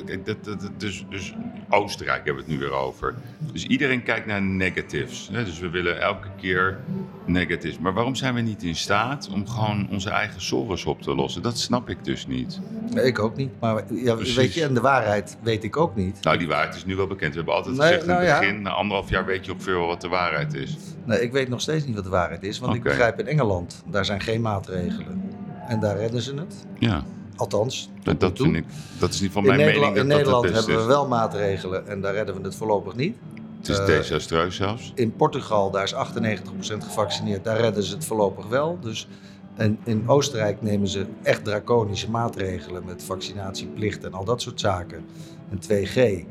Kijk, dat, dat, dat- dus, dus Oostenrijk hebben we het nu weer over. Dus iedereen kijkt naar negatives. Hè? Dus we willen elke keer negatives. Maar waarom zijn we niet in staat om gewoon onze eigen zorgen op te lossen? Dat snap ik dus niet. Nee, ik ook niet. Maar ja, Precies. weet je, en de waarheid weet ik ook niet. Nou, die waarheid is nu wel bekend. We hebben altijd Nee, gezegd in nou het ja. begin, na anderhalf jaar weet je ongeveer wel wat de waarheid is. Nee, ik weet nog steeds niet wat de waarheid is. Want ik begrijp in Engeland, daar zijn geen maatregelen. En daar redden ze het. Ja, Althans, dat, vind ik. Dat is niet van In mijn Nederland, mening in dat Nederland dat het beste hebben we wel maatregelen en daar redden we het voorlopig niet. Het is eh, desastreus zelfs. In Portugal, daar is 98% gevaccineerd, daar redden ze het voorlopig wel. Dus, en in Oostenrijk nemen ze echt draconische maatregelen met vaccinatieplicht en al dat soort zaken. En 2G.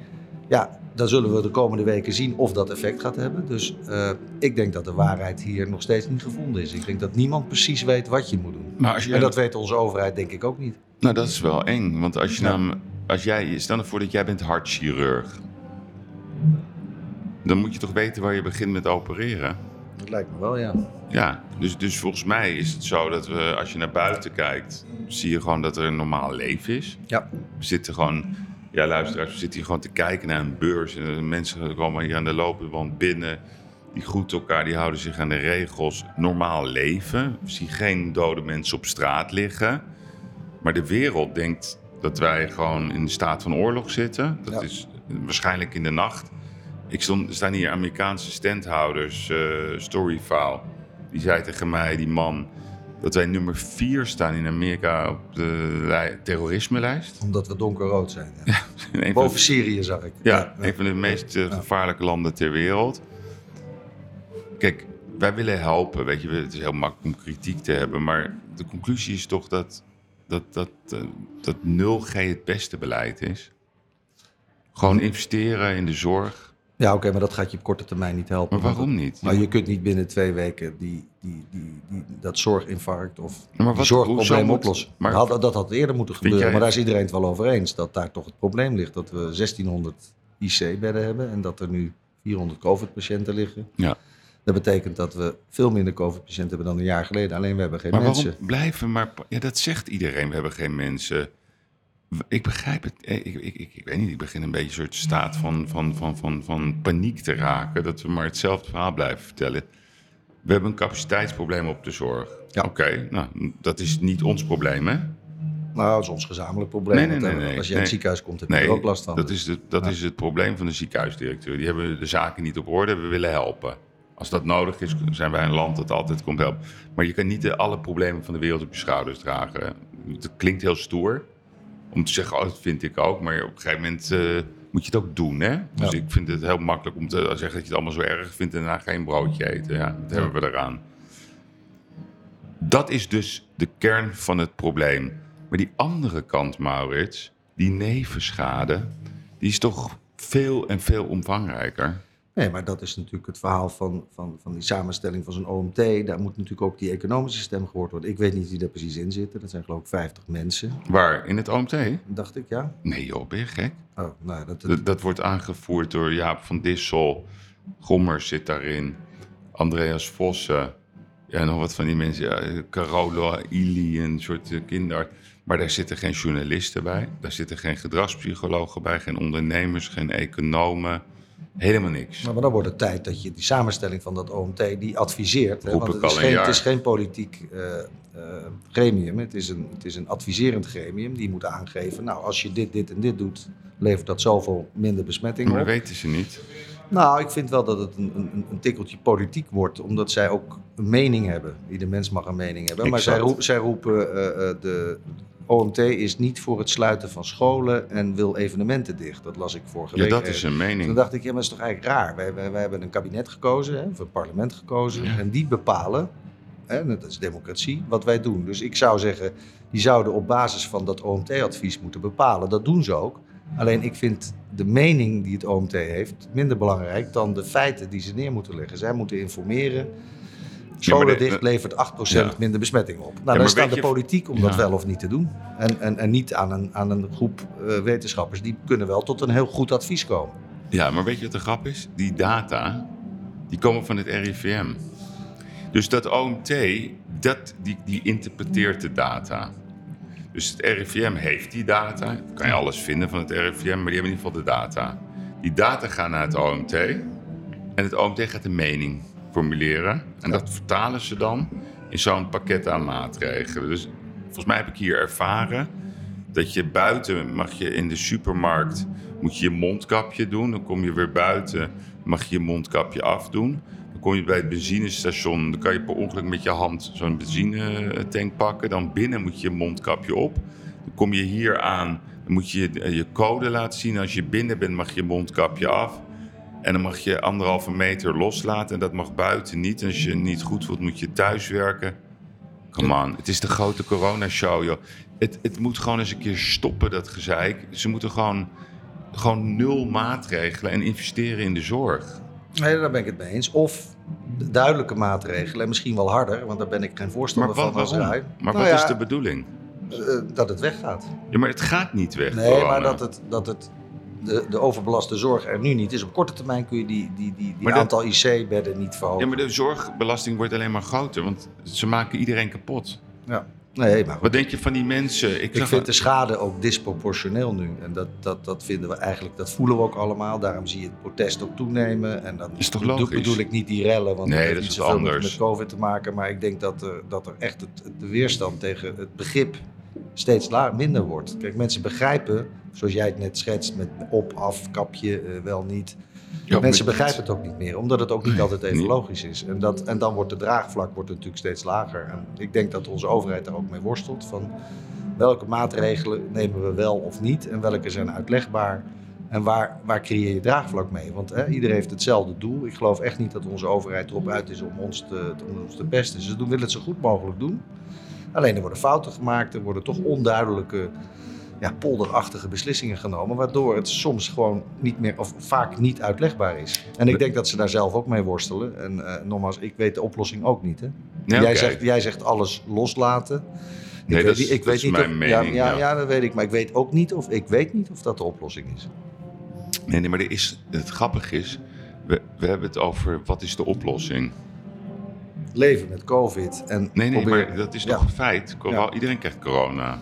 Ja, dan zullen we de komende weken zien of dat effect gaat hebben. Dus eh, ik denk dat de waarheid hier nog steeds niet gevonden is. Ik denk dat niemand precies weet wat je moet doen. Maar als je En dat weet onze overheid denk ik ook niet. Nou, dat is wel eng. Want als je Ja. nou, als jij, stel ervoor dat jij bent hartchirurg. Dan moet je toch weten waar je begint met opereren. Dat lijkt me wel, ja. Ja, dus, dus volgens mij is het zo dat we, als je naar buiten kijkt, zie je gewoon dat er een normaal leven is. Ja, We zitten gewoon, ja luisteraars, we zitten hier gewoon te kijken naar een beurs. En mensen komen hier aan de lopende binnen. Die groeten elkaar, die houden zich aan de regels. Normaal leven. We zien geen dode mensen op straat liggen. Maar de wereld denkt dat wij gewoon in de staat van oorlog zitten. Dat Ja. is waarschijnlijk in de nacht. Ik stond, er staan hier Amerikaanse standhouders, eh Storyfile. Die zei tegen mij, die man, dat wij nummer 4 staan in Amerika op de lij- terrorisme-lijst. omdat we donkerrood zijn. Ja. Boven de- Syrië zag ik. ja, een van de meest eh, gevaarlijke landen ter wereld. Kijk, wij willen helpen, weet je. Het is heel makkelijk om kritiek te hebben, maar de conclusie is toch dat, dat, dat, eh, dat 0G het beste beleid is. Gewoon investeren in de zorg. Ja, oké, maar dat gaat je op korte termijn niet helpen. Maar waarom niet? Maar je kunt niet binnen twee weken die, die, die, die, dat zorginfarct of Maar die wat- zorgprobleem oplossen. maar- dat, had, dat had eerder moeten gebeuren, jij- maar daar is iedereen het wel over eens. Dat daar toch het probleem ligt dat we 1600 IC-bedden hebben en dat er nu 400 COVID-patiënten liggen. Ja. Dat betekent dat we veel minder COVID-patiënten hebben dan een jaar geleden. Alleen we hebben geen Maar mensen. waarom blijven maar... Ja, dat zegt iedereen. We hebben geen mensen. Ik begrijp het. eh, Ik, ik, ik, ik weet niet, ik begin een beetje een soort staat van, van, van, van, van paniek te raken. Dat we maar hetzelfde verhaal blijven vertellen. We hebben een capaciteitsprobleem op de zorg. Ja. Oké, nou, dat is niet ons probleem, hè? Nou, dat is ons gezamenlijk probleem. Nee, nee, eh, nee, Als je in het ziekenhuis komt, heb je er ook last van. dat, is, de, dat is het probleem van de ziekenhuisdirecteur. Die hebben de zaken niet op orde, we willen helpen. Als dat nodig is, zijn wij een land dat altijd komt helpen. Maar je kan niet de, alle problemen van de wereld op je schouders dragen. Het klinkt heel stoer om te zeggen, oh, dat vind ik ook. Maar op een gegeven moment eh, moet je het ook doen, hè? Dus Ja. ik vind het heel makkelijk om te zeggen dat je het allemaal zo erg vindt... en daarna geen broodje eten. Ja, dat hebben we eraan. Dat is dus de kern van het probleem. Maar die andere kant, Maurits, die nevenschade, die is toch veel en veel omvangrijker. Nee, maar dat is natuurlijk het verhaal van, van, van die samenstelling van zo'n OMT. Daar moet natuurlijk ook die economische stem gehoord worden. Ik weet niet wie daar precies in zitten. Dat zijn geloof ik 50 mensen. Waar? In het OMT? Dacht ik, ja. Nee joh, ben je gek? Oh, nou, dat, Dat, dat wordt aangevoerd door Jaap van Dissel. Gommers zit daarin. Andreas Vossen. Ja, nog wat van die mensen. Ja, Carola Ili, een soort eh, kinderarts. Maar daar zitten geen journalisten bij. Daar zitten geen gedragspsychologen bij. Geen ondernemers, geen economen. Helemaal niks. Maar dan wordt het tijd dat je die samenstelling van dat OMT, die adviseert. Hè, want het is, geen, het is geen politiek eh, eh, gremium. Het is, een, het is een adviserend gremium. Die moet aangeven, nou als je dit, dit en dit doet, levert dat zoveel minder besmetting Maar op. dat weten ze niet. Nou, ik vind wel dat het een, een, een tikkeltje politiek wordt, omdat zij ook een mening hebben. Ieder mens mag een mening hebben. Maar zij, roepen, eh, de OMT is niet voor het sluiten van scholen en wil evenementen dicht. Dat las ik vorige Ja, week. dat ergens. is een Toen mening. dacht ik, ja, maar dat is toch eigenlijk raar. Wij, wij, wij hebben een kabinet gekozen, hè, of een parlement gekozen. Ja. En die bepalen, hè, dat is democratie, wat wij doen. Dus ik zou zeggen, die zouden op basis van dat OMT-advies moeten bepalen. Dat doen ze ook. Alleen ik vind de mening die het OMT heeft minder belangrijk dan de feiten die ze neer moeten leggen. Zij moeten informeren. Scholen de- dicht levert 8% Ja. minder besmetting op. Nou, dan staat de politiek om dat wel of niet te doen. En, en, en niet aan een, aan een groep eh, wetenschappers. Die kunnen wel tot een heel goed advies komen. Ja, maar weet je wat de grap is? Die data, die komen van het RIVM. Dus dat OMT, dat, die, die interpreteert de data. Dus het RIVM heeft die data. Dan kan je alles vinden van het RIVM, maar die hebben in ieder geval de data. Die data gaan naar het OMT. En het OMT gaat een mening formuleren. En dat vertalen ze dan in zo'n pakket aan maatregelen. Dus volgens mij heb ik hier ervaren dat je buiten mag je in de supermarkt moet je je mondkapje doen. Dan kom je weer buiten, mag je je mondkapje afdoen. Dan kom je bij het benzinestation, dan kan je per ongeluk met je hand zo'n benzinetank pakken. Dan binnen moet je je mondkapje op. Dan kom je hier aan, dan moet je je- je code laten zien. Als je binnen bent mag je je mondkapje af. En dan mag je anderhalve meter loslaten en dat mag buiten niet. En als je niet goed voelt, moet je thuis werken. Come on, het is de grote coronashow, joh. Het, het moet gewoon eens een keer stoppen, dat gezeik. Ze moeten gewoon, gewoon nul maatregelen en investeren in de zorg. Nee, daar ben ik het mee eens. Of duidelijke maatregelen, en misschien wel harder, want daar ben ik geen Maar voorstander wat, van als waarom? Rij. Maar Nou wat ja, is de bedoeling? eh, dat het weggaat. Ja, maar het gaat niet weg. Nee, corona. maar dat het, dat het de, de overbelaste zorg er nu niet is. Op korte termijn kun je die, die, die, die dat- aantal IC-bedden niet verhogen. Ja, maar de zorgbelasting wordt alleen maar groter, want ze maken iedereen kapot. Ja. Nee, maar goed. Wat denk je van die mensen? Ik, Ik vind de schade ook disproportioneel nu. En dat, dat, dat vinden we eigenlijk, dat voelen we ook allemaal. Daarom zie je het protest ook toenemen. En dan Is toch bedoel- logisch? bedoel ik niet die rellen, want Nee, dat heeft dat niet zoveel met, COVID te maken. Maar ik denk dat er, dat er echt het, de weerstand tegen het begrip steeds la- minder wordt. Kijk, mensen begrijpen, zoals jij het net schetst, met op, af, kapje, eh, wel niet. Ja, mensen begrijpen het ook niet meer, omdat het ook niet Nee, altijd even logisch is. En, dat, en dan wordt de draagvlak wordt natuurlijk steeds lager. En ik denk dat onze overheid daar ook mee worstelt. Van welke maatregelen nemen we wel of niet en welke zijn uitlegbaar. En waar, waar creëer je draagvlak mee? Want hè, iedereen heeft hetzelfde doel. Ik geloof echt niet dat onze overheid erop uit is om ons te, om ons te pesten. Ze doen, willen het zo goed mogelijk doen. Alleen er worden fouten gemaakt, er worden toch onduidelijke, ja, polderachtige beslissingen genomen. Waardoor het soms gewoon niet meer, of vaak niet uitlegbaar is. En ik denk dat ze daar zelf ook mee worstelen. En eh, nogmaals, ik weet de oplossing ook niet. Hè? Nee, jij, zegt, jij zegt alles loslaten. Nee, ik dat weet, is- ik dat weet is niet mijn of, mening, ja, ja, ja. ja, dat weet ik. Maar ik weet ook niet of, ik weet niet of dat de oplossing is. Nee, nee, maar er is, het grappige is, we, we hebben het over wat is de oplossing. Leven met COVID. En Nee, nee, maar dat is toch een feit. Iedereen krijgt corona.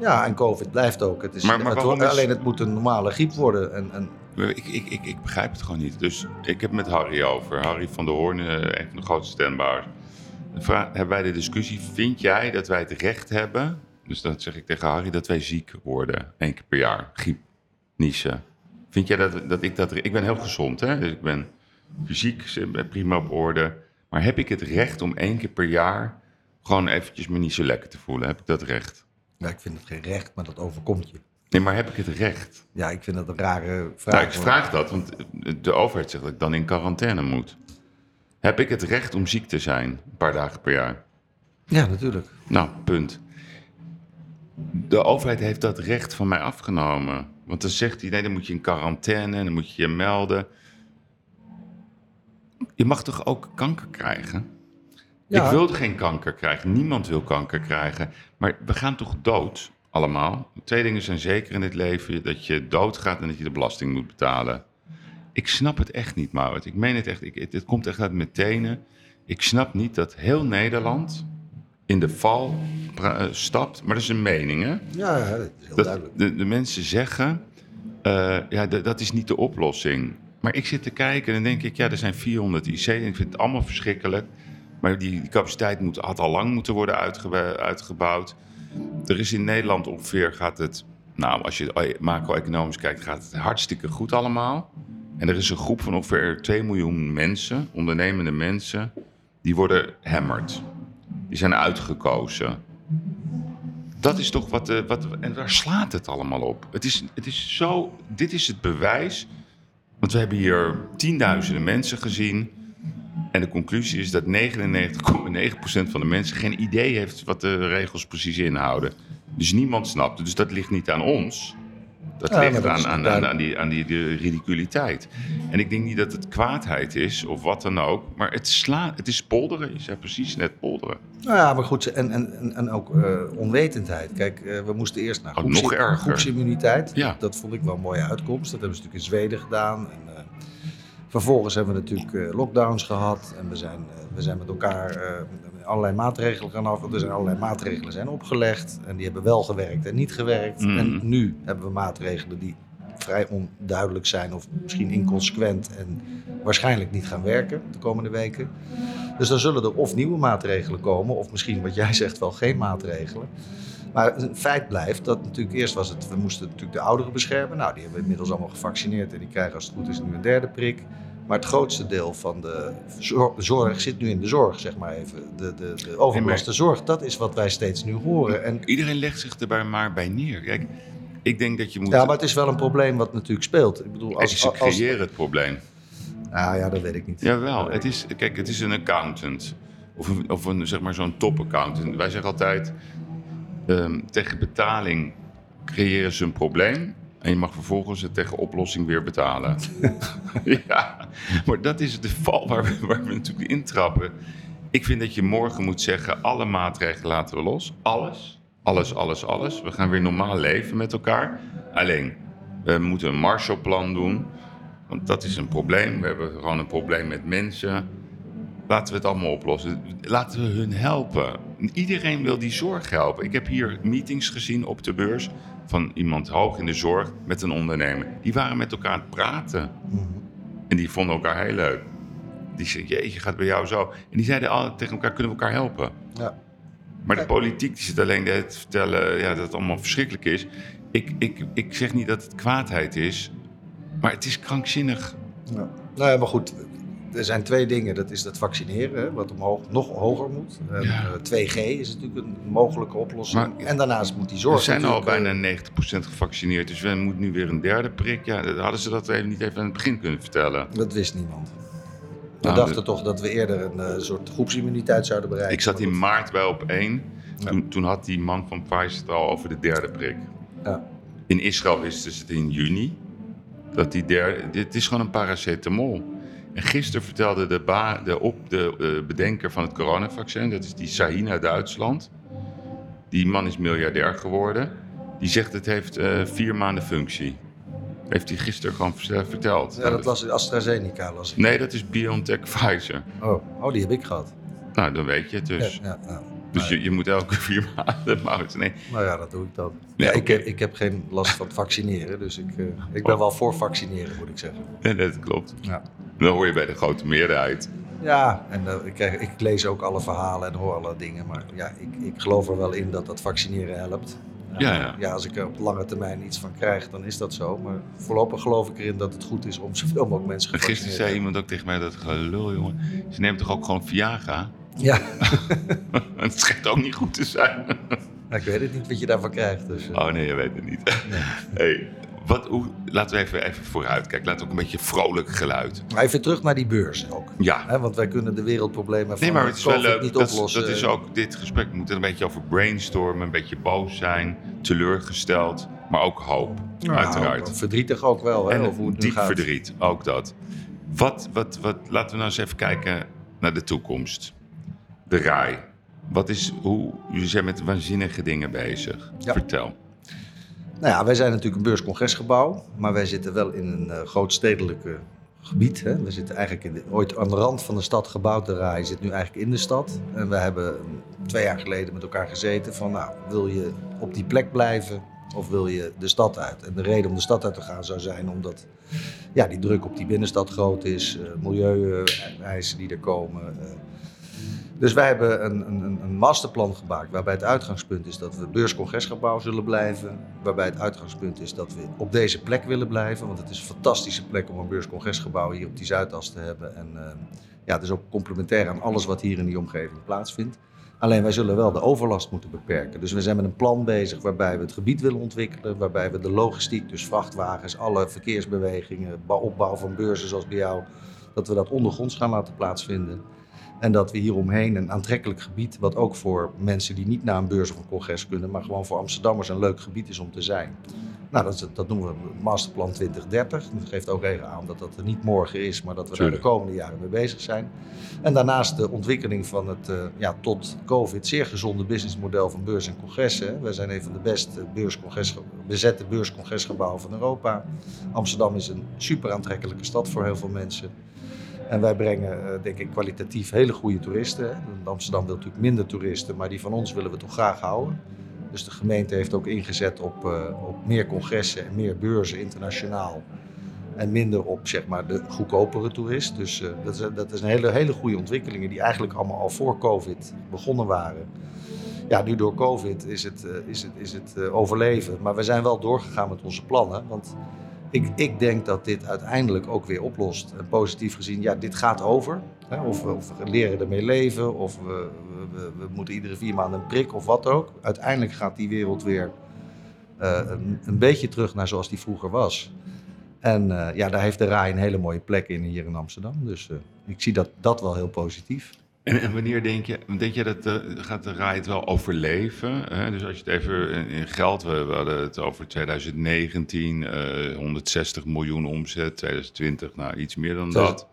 Ja, en COVID blijft ook. Het is, Maar- maar het waarom wordt- is- Alleen het moet een normale griep worden. En, en, Ik, ik, ik, ik begrijp het gewoon niet. Dus ik heb met Harry over. Harry van der Hoorn, eh, een van de grootste vra- hebben wij de discussie, vind jij dat wij het recht hebben... Dus dat zeg ik tegen Harry, dat wij ziek worden. één keer per jaar. Griep, niezen. Vind jij dat, dat ik dat... Ik ben heel gezond, hè. Dus ik ben fysiek prima op orde. Maar heb ik het recht om één keer per jaar... gewoon eventjes me niet zo lekker te voelen? Heb ik dat recht? ja, ik vind het geen recht, maar dat overkomt je. Nee, maar heb ik het recht? Ja, ik vind dat een rare vraag. Nou, ik vraag dat, want de overheid zegt dat ik dan in quarantaine moet. Heb ik het recht om ziek te zijn, een paar dagen per jaar? Ja, natuurlijk. Nou, punt. De overheid heeft dat recht van mij afgenomen. Want dan zegt hij, nee, dan moet je in quarantaine, dan moet je je melden. Je mag toch ook kanker krijgen? Ja. Ik wil geen kanker krijgen. Niemand wil kanker krijgen. Maar we gaan toch dood, allemaal? Twee dingen zijn zeker in het leven. Dat je doodgaat en dat je de belasting moet betalen. Ik snap het echt niet, Maurit. Ik meen het echt. Ik, het, het komt echt uit mijn tenen. Ik snap niet dat heel Nederland in de val eh, stapt. Maar dat is een mening, hè? Ja, ja, dat is heel Dat duidelijk. de, de mensen zeggen, eh, ja, dat is niet de oplossing. Maar ik zit te kijken en dan denk ik, ja, er zijn 400 IC en ik vind het allemaal verschrikkelijk. Maar die, die capaciteit moet, had al lang moeten worden uitge- uitgebouwd. Er is in Nederland ongeveer, gaat het, nou, als je macro-economisch kijkt, gaat het hartstikke goed allemaal. En er is een groep van ongeveer 2 miljoen mensen, ondernemende mensen, die worden hammerd. Die zijn uitgekozen. Dat is toch wat, eh, wat. En daar slaat het allemaal op. Het is, het is zo. Dit is het bewijs. Want we hebben hier tienduizenden mensen gezien. En de conclusie is dat 99,9% van de mensen geen idee heeft wat de regels precies inhouden. Dus niemand snapt het. Dus dat ligt niet aan ons. Dat Ja, ligt aan, aan, aan, die, aan die de ridiculiteit. En ik denk niet dat het kwaadheid is of wat dan ook. Maar het, sla, het is polderen. Je zei precies net polderen. Nou ja, maar goed, en, en, en- ook eh, onwetendheid. Kijk, eh, we moesten eerst naar Oh, nog erger. groepsimmuniteit. Ja. Dat vond ik wel een mooie uitkomst. Dat hebben ze natuurlijk in Zweden gedaan. En, eh, vervolgens hebben we natuurlijk lockdowns gehad. En we zijn, we zijn met elkaar allerlei maatregelen gaan af. Er zijn allerlei maatregelen zijn opgelegd. En die hebben wel gewerkt en niet gewerkt. Mhm. En nu hebben we maatregelen die vrij onduidelijk zijn of misschien inconsequent en waarschijnlijk niet gaan werken de komende weken. Dus dan zullen er of nieuwe maatregelen komen, of misschien wat jij zegt wel geen maatregelen. Maar een feit blijft dat natuurlijk eerst was het, we moesten natuurlijk de ouderen beschermen. Nou, die hebben we inmiddels allemaal gevaccineerd en die krijgen als het goed is nu een derde prik. Maar het grootste deel van de zor- zorg zit nu in de zorg, zeg maar even. De, de, de overbelaste zorg, dat is wat wij steeds nu horen. En, Iedereen legt zich er maar bij neer. Kijk, ik denk dat je moet. ja, maar het is wel een probleem wat natuurlijk speelt. Ik bedoel, als, ze als, creëren het probleem. Ah ja, dat weet ik niet. Jawel, het is, kijk, het is een accountant. Of een, of een zeg maar zo'n top-accountant. Wij zeggen altijd, ehm, tegen betaling creëren ze een probleem. En je mag vervolgens het tegen oplossing weer betalen. ja, maar dat is de val waar we, waar we natuurlijk intrappen. Ik vind dat je morgen moet zeggen, alle maatregelen laten we los. Alles, alles, alles, alles. We gaan weer normaal leven met elkaar. Alleen, we moeten een Marshallplan doen. Want dat is een probleem. We hebben gewoon een probleem met mensen. Laten we het allemaal oplossen. Laten we hun helpen. Iedereen wil die zorg helpen. Ik heb hier meetings gezien op de beurs van iemand hoog in de zorg met een ondernemer. Die waren met elkaar aan het praten. Mhm. En die vonden elkaar heel leuk. Die zeiden, jeetje, gaat bij jou zo. En die zeiden al tegen elkaar, kunnen we elkaar helpen? Ja. Maar de politiek die zit alleen te vertellen ja, dat het allemaal verschrikkelijk is. Ik, ik, ik zeg niet dat het kwaadheid is, maar het is krankzinnig. Ja. Nou ja, maar goed, er zijn twee dingen. Dat is dat vaccineren, hè, wat omhoog, nog hoger moet. En, Ja. eh, 2G is natuurlijk een mogelijke oplossing. Maar- en daarnaast moet die zorg We zijn al bijna eh, 90% gevaccineerd, dus we moeten nu weer een derde prik. Ja, hadden ze dat even niet even aan het begin kunnen vertellen. Dat wist niemand. We Nou, dachten de- toch dat we eerder een eh, soort groepsimmuniteit zouden bereiken. Ik zat in maart bij op één. Ja. Toen, toen had die man van Pfizer het al over de derde prik. Ja. In Israël wisten ze het in juni. Dat die derde, dit is gewoon een paracetamol. En gisteren vertelde de, ba, de, op, de eh, bedenker van het coronavaccin, dat is die Sahin uit Duitsland. Die man is miljardair geworden. Die zegt het heeft eh, vier maanden functie. Heeft hij gisteren gewoon vers- verteld. Ja, dat was AstraZeneca. Las ik. Nee, dat is BioNTech Pfizer. Oh, oh, die heb ik gehad. Nou, dan weet je het dus. Ja, ja, ja. Dus je, je moet elke vier maanden. Goed, nee. Nou ja, dat doe ik dan. Ja, Ja, ik, heb, ik heb geen last van het vaccineren, dus ik, eh, ik ben wel voor vaccineren, moet ik zeggen. Nee, dat klopt. Ja. Dan hoor je bij de grote meerderheid. Ja, en eh, ik, krijg, ik lees ook alle verhalen en hoor alle dingen. Maar ja, ik, ik geloof er wel in dat dat vaccineren helpt. Eh, Ja, ja. als ik er op lange termijn iets van krijg, dan is dat zo. Maar voorlopig geloof ik erin dat het goed is om zoveel mogelijk mensen En gevaccineerd gisteren te zei iemand ook tegen mij dat gelul, jongen. Ze neemt toch ook gewoon Viagra? Ja, het schijnt ook niet goed te zijn. maar ik weet het niet wat je daarvan krijgt. Dus, eh, Oh nee, je weet het niet. Hey, wat, hoe, laten we even, even vooruit kijken. Laten we ook een beetje vrolijk geluid. Maar even terug naar die beurs ook. Ja. Want wij kunnen de wereldproblemen van Nee, maar het is wel COVID leuk. niet Dat, is- oplossen. dat is ook dit gesprek. We moeten er een beetje over brainstormen. Een beetje boos zijn. Teleurgesteld. Maar ook hoop. Nou, uiteraard. Verdrietig ook wel, hè, En over hoe het diep gaat. verdriet, ook dat. Wat, wat, wat, laten we nou eens even kijken naar de toekomst. De RAI. Wat is, hoe, jullie zijn met waanzinnige dingen bezig. Ja. Vertel. Nou ja, wij zijn natuurlijk een beurscongresgebouw, maar wij zitten wel in een uh, groot stedelijke gebied. Hè. We zitten eigenlijk in de, ooit aan de rand van de stad gebouwd. De RAI zit nu eigenlijk in de stad. En we hebben twee jaar geleden met elkaar gezeten van, nou, wil je op die plek blijven? of wil je de stad uit? En de reden om de stad uit te gaan zou zijn omdat ja, die druk op die binnenstad groot is, uh, milieueisen die er komen. Uh, dus wij hebben een, een, een, masterplan gemaakt waarbij het uitgangspunt is dat we beurscongresgebouw zullen blijven. Waarbij het uitgangspunt is dat we op deze plek willen blijven. Want het is een fantastische plek om een beurscongresgebouw hier op die Zuidas te hebben. En uh, ja, het is ook complementair aan alles wat hier in die omgeving plaatsvindt. Alleen wij zullen wel de overlast moeten beperken. Dus we zijn met een plan bezig waarbij we het gebied willen ontwikkelen. Waarbij we de logistiek, dus vrachtwagens, alle verkeersbewegingen, opbouw van beurzen zoals bij jou, dat we dat ondergronds gaan laten plaatsvinden. En dat we hieromheen een aantrekkelijk gebied, wat ook voor mensen die niet naar een beurs of een congres kunnen, maar gewoon voor Amsterdammers een leuk gebied is om te zijn. Nou, dat, dat noemen we Masterplan 2030. Dat geeft ook even aan dat dat er niet morgen is, maar dat we er de komende jaren mee bezig zijn. En daarnaast de ontwikkeling van het uh, ja, tot COVID zeer gezonde businessmodel van beurs en congressen. We zijn een van de best beurscongres, bezette beurscongresgebouwen van Europa. Amsterdam is een super aantrekkelijke stad voor heel veel mensen. En wij brengen, uh, denk ik, kwalitatief hele goede toeristen. Amsterdam wil natuurlijk minder toeristen, maar die van ons willen we toch graag houden. Dus de gemeente heeft ook ingezet op, uh, op meer congressen en meer beurzen internationaal. En minder op zeg maar, de goedkopere toerist. Dus uh, dat, is, dat is een hele, hele goede ontwikkelingen die eigenlijk allemaal al voor COVID begonnen waren. Ja, nu door COVID is het, is het, is het overleven. Maar we zijn wel doorgegaan met onze plannen. Want ik, ik denk dat dit uiteindelijk ook weer oplost. En positief gezien, ja, dit gaat over. Hè? Of, we, of, leren ermee leven, of we, we, we, moeten iedere vier maanden een prik of wat ook. Uiteindelijk gaat die wereld weer uh, een, een, beetje terug naar zoals die vroeger was. En uh, ja, daar heeft de RAI een hele mooie plek in hier in Amsterdam. Dus uh, ik zie dat, dat wel heel positief. En, en, wanneer denk je, denk je dat uh, gaat de RAI het wel overleven? Hè? Dus als je het even in, in geld, we, we, hadden het over 2019, uh, 160 miljoen omzet, 2020, nou iets meer dan dat.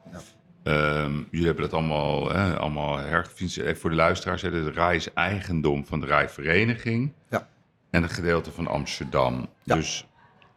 Ja. Um, jullie hebben dat allemaal, hè, allemaal hergefinancierd. Voor de luisteraars, hè, de RAI is eigendom van de RAI-vereniging ja. en een gedeelte van Amsterdam. Ja. Dus,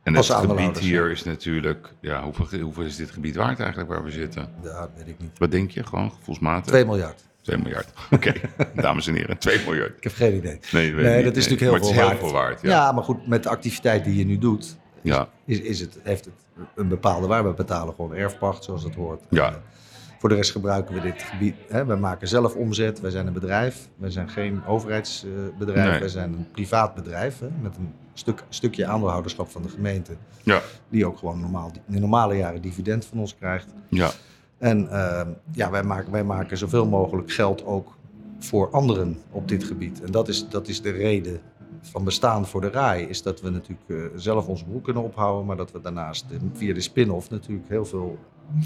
en het gebied hier is natuurlijk, ja, hoeveel, hoeveel is dit gebied waard eigenlijk waar we zitten? Ja, weet ik niet. Wat denk je, gewoon gevoelsmatig? 2 miljard. 2 miljard. Oké, okay. dames en heren, 2 miljard. Ik heb geen idee. Nee, nee dat is nee. natuurlijk heel, maar veel, het is heel waard. veel waard. Ja. ja. maar goed, met de activiteit die je nu doet, is, ja. is, is het, heeft het een bepaalde waarde. We betalen gewoon erfpacht, zoals het hoort. Ja. En, uh, voor de rest gebruiken we dit gebied. Hè. We maken zelf omzet. Wij zijn een bedrijf. Wij zijn geen overheidsbedrijf. Nee. Wij zijn een privaat bedrijf. Hè, met een stuk, stukje aandeelhouderschap van de gemeente. Ja. Die ook gewoon normaal, in de normale jaren dividend van ons krijgt. Ja. En uh, ja, wij maken, wij maken zoveel mogelijk geld ook voor anderen op dit gebied. En dat is, dat is de reden van bestaan voor de RAI. Is dat we natuurlijk uh, zelf onze broek kunnen ophouden. Maar dat we daarnaast uh, via de spin-off natuurlijk heel veel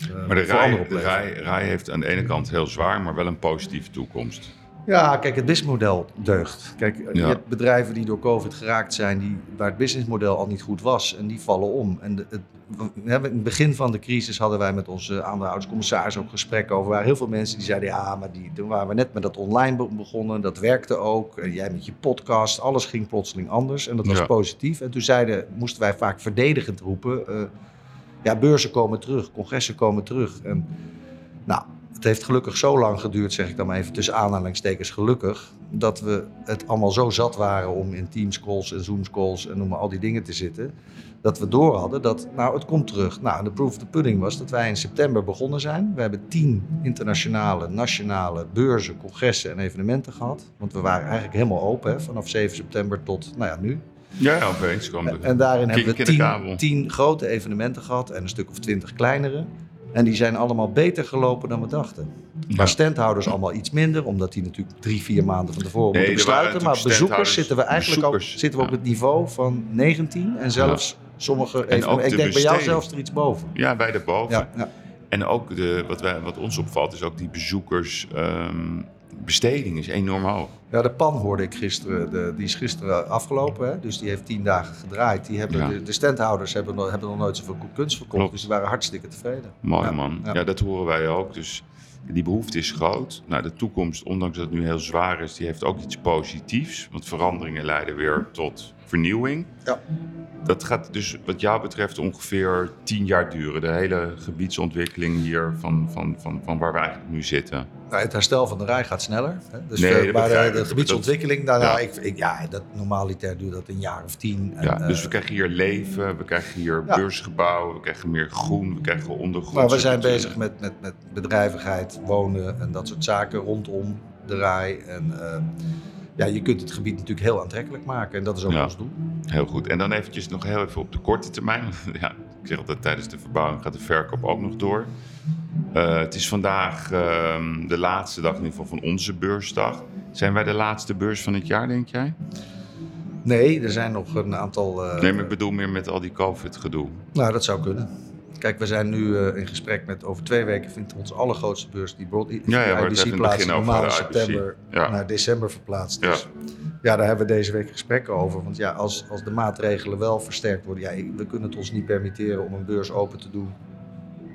uh, Maar de RAI, de RAI, RAI heeft aan de ene kant heel zwaar, maar wel een positieve toekomst. Ja, kijk, het businessmodel deugt. Kijk, ja. je hebt bedrijven die door COVID geraakt zijn, die, waar het businessmodel al niet goed was, en die vallen om. En de, het, in het begin van de crisis hadden wij met onze aandeelhouderscommissaris ook gesprekken over. Er waren heel veel mensen die zeiden, ja, maar die, toen waren we net met dat online begonnen, dat werkte ook. En jij met je podcast, alles ging plotseling anders en dat was Ja. positief. En toen zeiden, moesten wij vaak verdedigend roepen, eh, ja, beurzen komen terug, congressen komen terug. En nou, het heeft gelukkig zo lang geduurd, zeg ik dan maar even tussen aanhalingstekens gelukkig, dat we het allemaal zo zat waren om in Teams calls en Zooms calls en noem maar al die dingen te zitten, dat we door hadden dat, nou, het komt terug. Nou, de proof of the pudding was dat wij in september begonnen zijn. We hebben tien internationale, nationale beurzen, congressen en evenementen gehad. Want we waren eigenlijk helemaal open, hè, vanaf 7 september tot, nou ja, nu. Ja, opeens kwam En daarin hebben we tien, tien grote evenementen gehad en een stuk of twintig kleinere. En die zijn allemaal beter gelopen dan we dachten. Ja. Maar standhouders allemaal iets minder, omdat die natuurlijk drie, vier maanden van tevoren Nee, moeten besluiten. Maar bezoekers zitten we eigenlijk ook, zitten we op ja. het niveau van 19 en zelfs sommige. Ik de denk bij jou zelfs er iets boven. Ja, bij de boven. Ja, ja. En ook de, wat, wij, wat ons opvalt is ook die bezoekers. ehm, besteding is enorm hoog. ja, de pan hoorde ik gisteren, de, die is gisteren afgelopen, hè? dus die heeft tien dagen gedraaid. Die hebben, Ja. de, de standhouders hebben, nog- hebben nog nooit zoveel kunst verkocht, Klopt. dus die waren hartstikke tevreden. Mooi Ja, man. Ja. ja. dat horen wij ook. Dus die behoefte is groot. Nou, de toekomst, ondanks dat het nu heel zwaar is, die heeft ook iets positiefs. Want veranderingen leiden weer tot vernieuwing. Ja. Dat gaat dus wat jou betreft ongeveer tien jaar duren. De hele gebiedsontwikkeling hier van, van, van, van waar we eigenlijk nu zitten. Nou, het herstel van de rij gaat sneller. Hè? Dus Nee, eh, dat maar begrijp de, de gebiedsontwikkeling, nou, nou, Ja. ik, ik, ja, dat normaliter duurt dat een jaar of tien. En, Ja, dus eh, we krijgen hier leven, we krijgen hier Ja. beursgebouwen, we krijgen meer groen, we krijgen ondergrond. maar we zijn bezig met, met, met bedrijvigheid, wonen en dat soort zaken rondom de rij. En eh, ja, je kunt het gebied natuurlijk heel aantrekkelijk maken. En dat is ook Ja. ons doel. Heel goed. En dan eventjes nog heel even op de korte termijn. Ja, ik zeg altijd tijdens de verbouwing gaat de verkoop ook nog door. Eh, het is vandaag ehm, de laatste dag in ieder geval van onze beursdag. Zijn wij de laatste beurs van het jaar, denk jij? Nee, er zijn nog een aantal... eh, nee, maar ik bedoel meer met al die COVID-gedoe. Nou, dat zou kunnen. Kijk, we zijn nu eh, in gesprek met over twee weken vindt onze allergrootste beurs die broad Ja, ja, in IBC plaats normaal september Ja. naar december verplaatst. Dus ja. daar hebben we deze week gesprekken over. Want ja, als, als de maatregelen wel versterkt worden, ja, we kunnen het ons niet permitteren om een beurs open te doen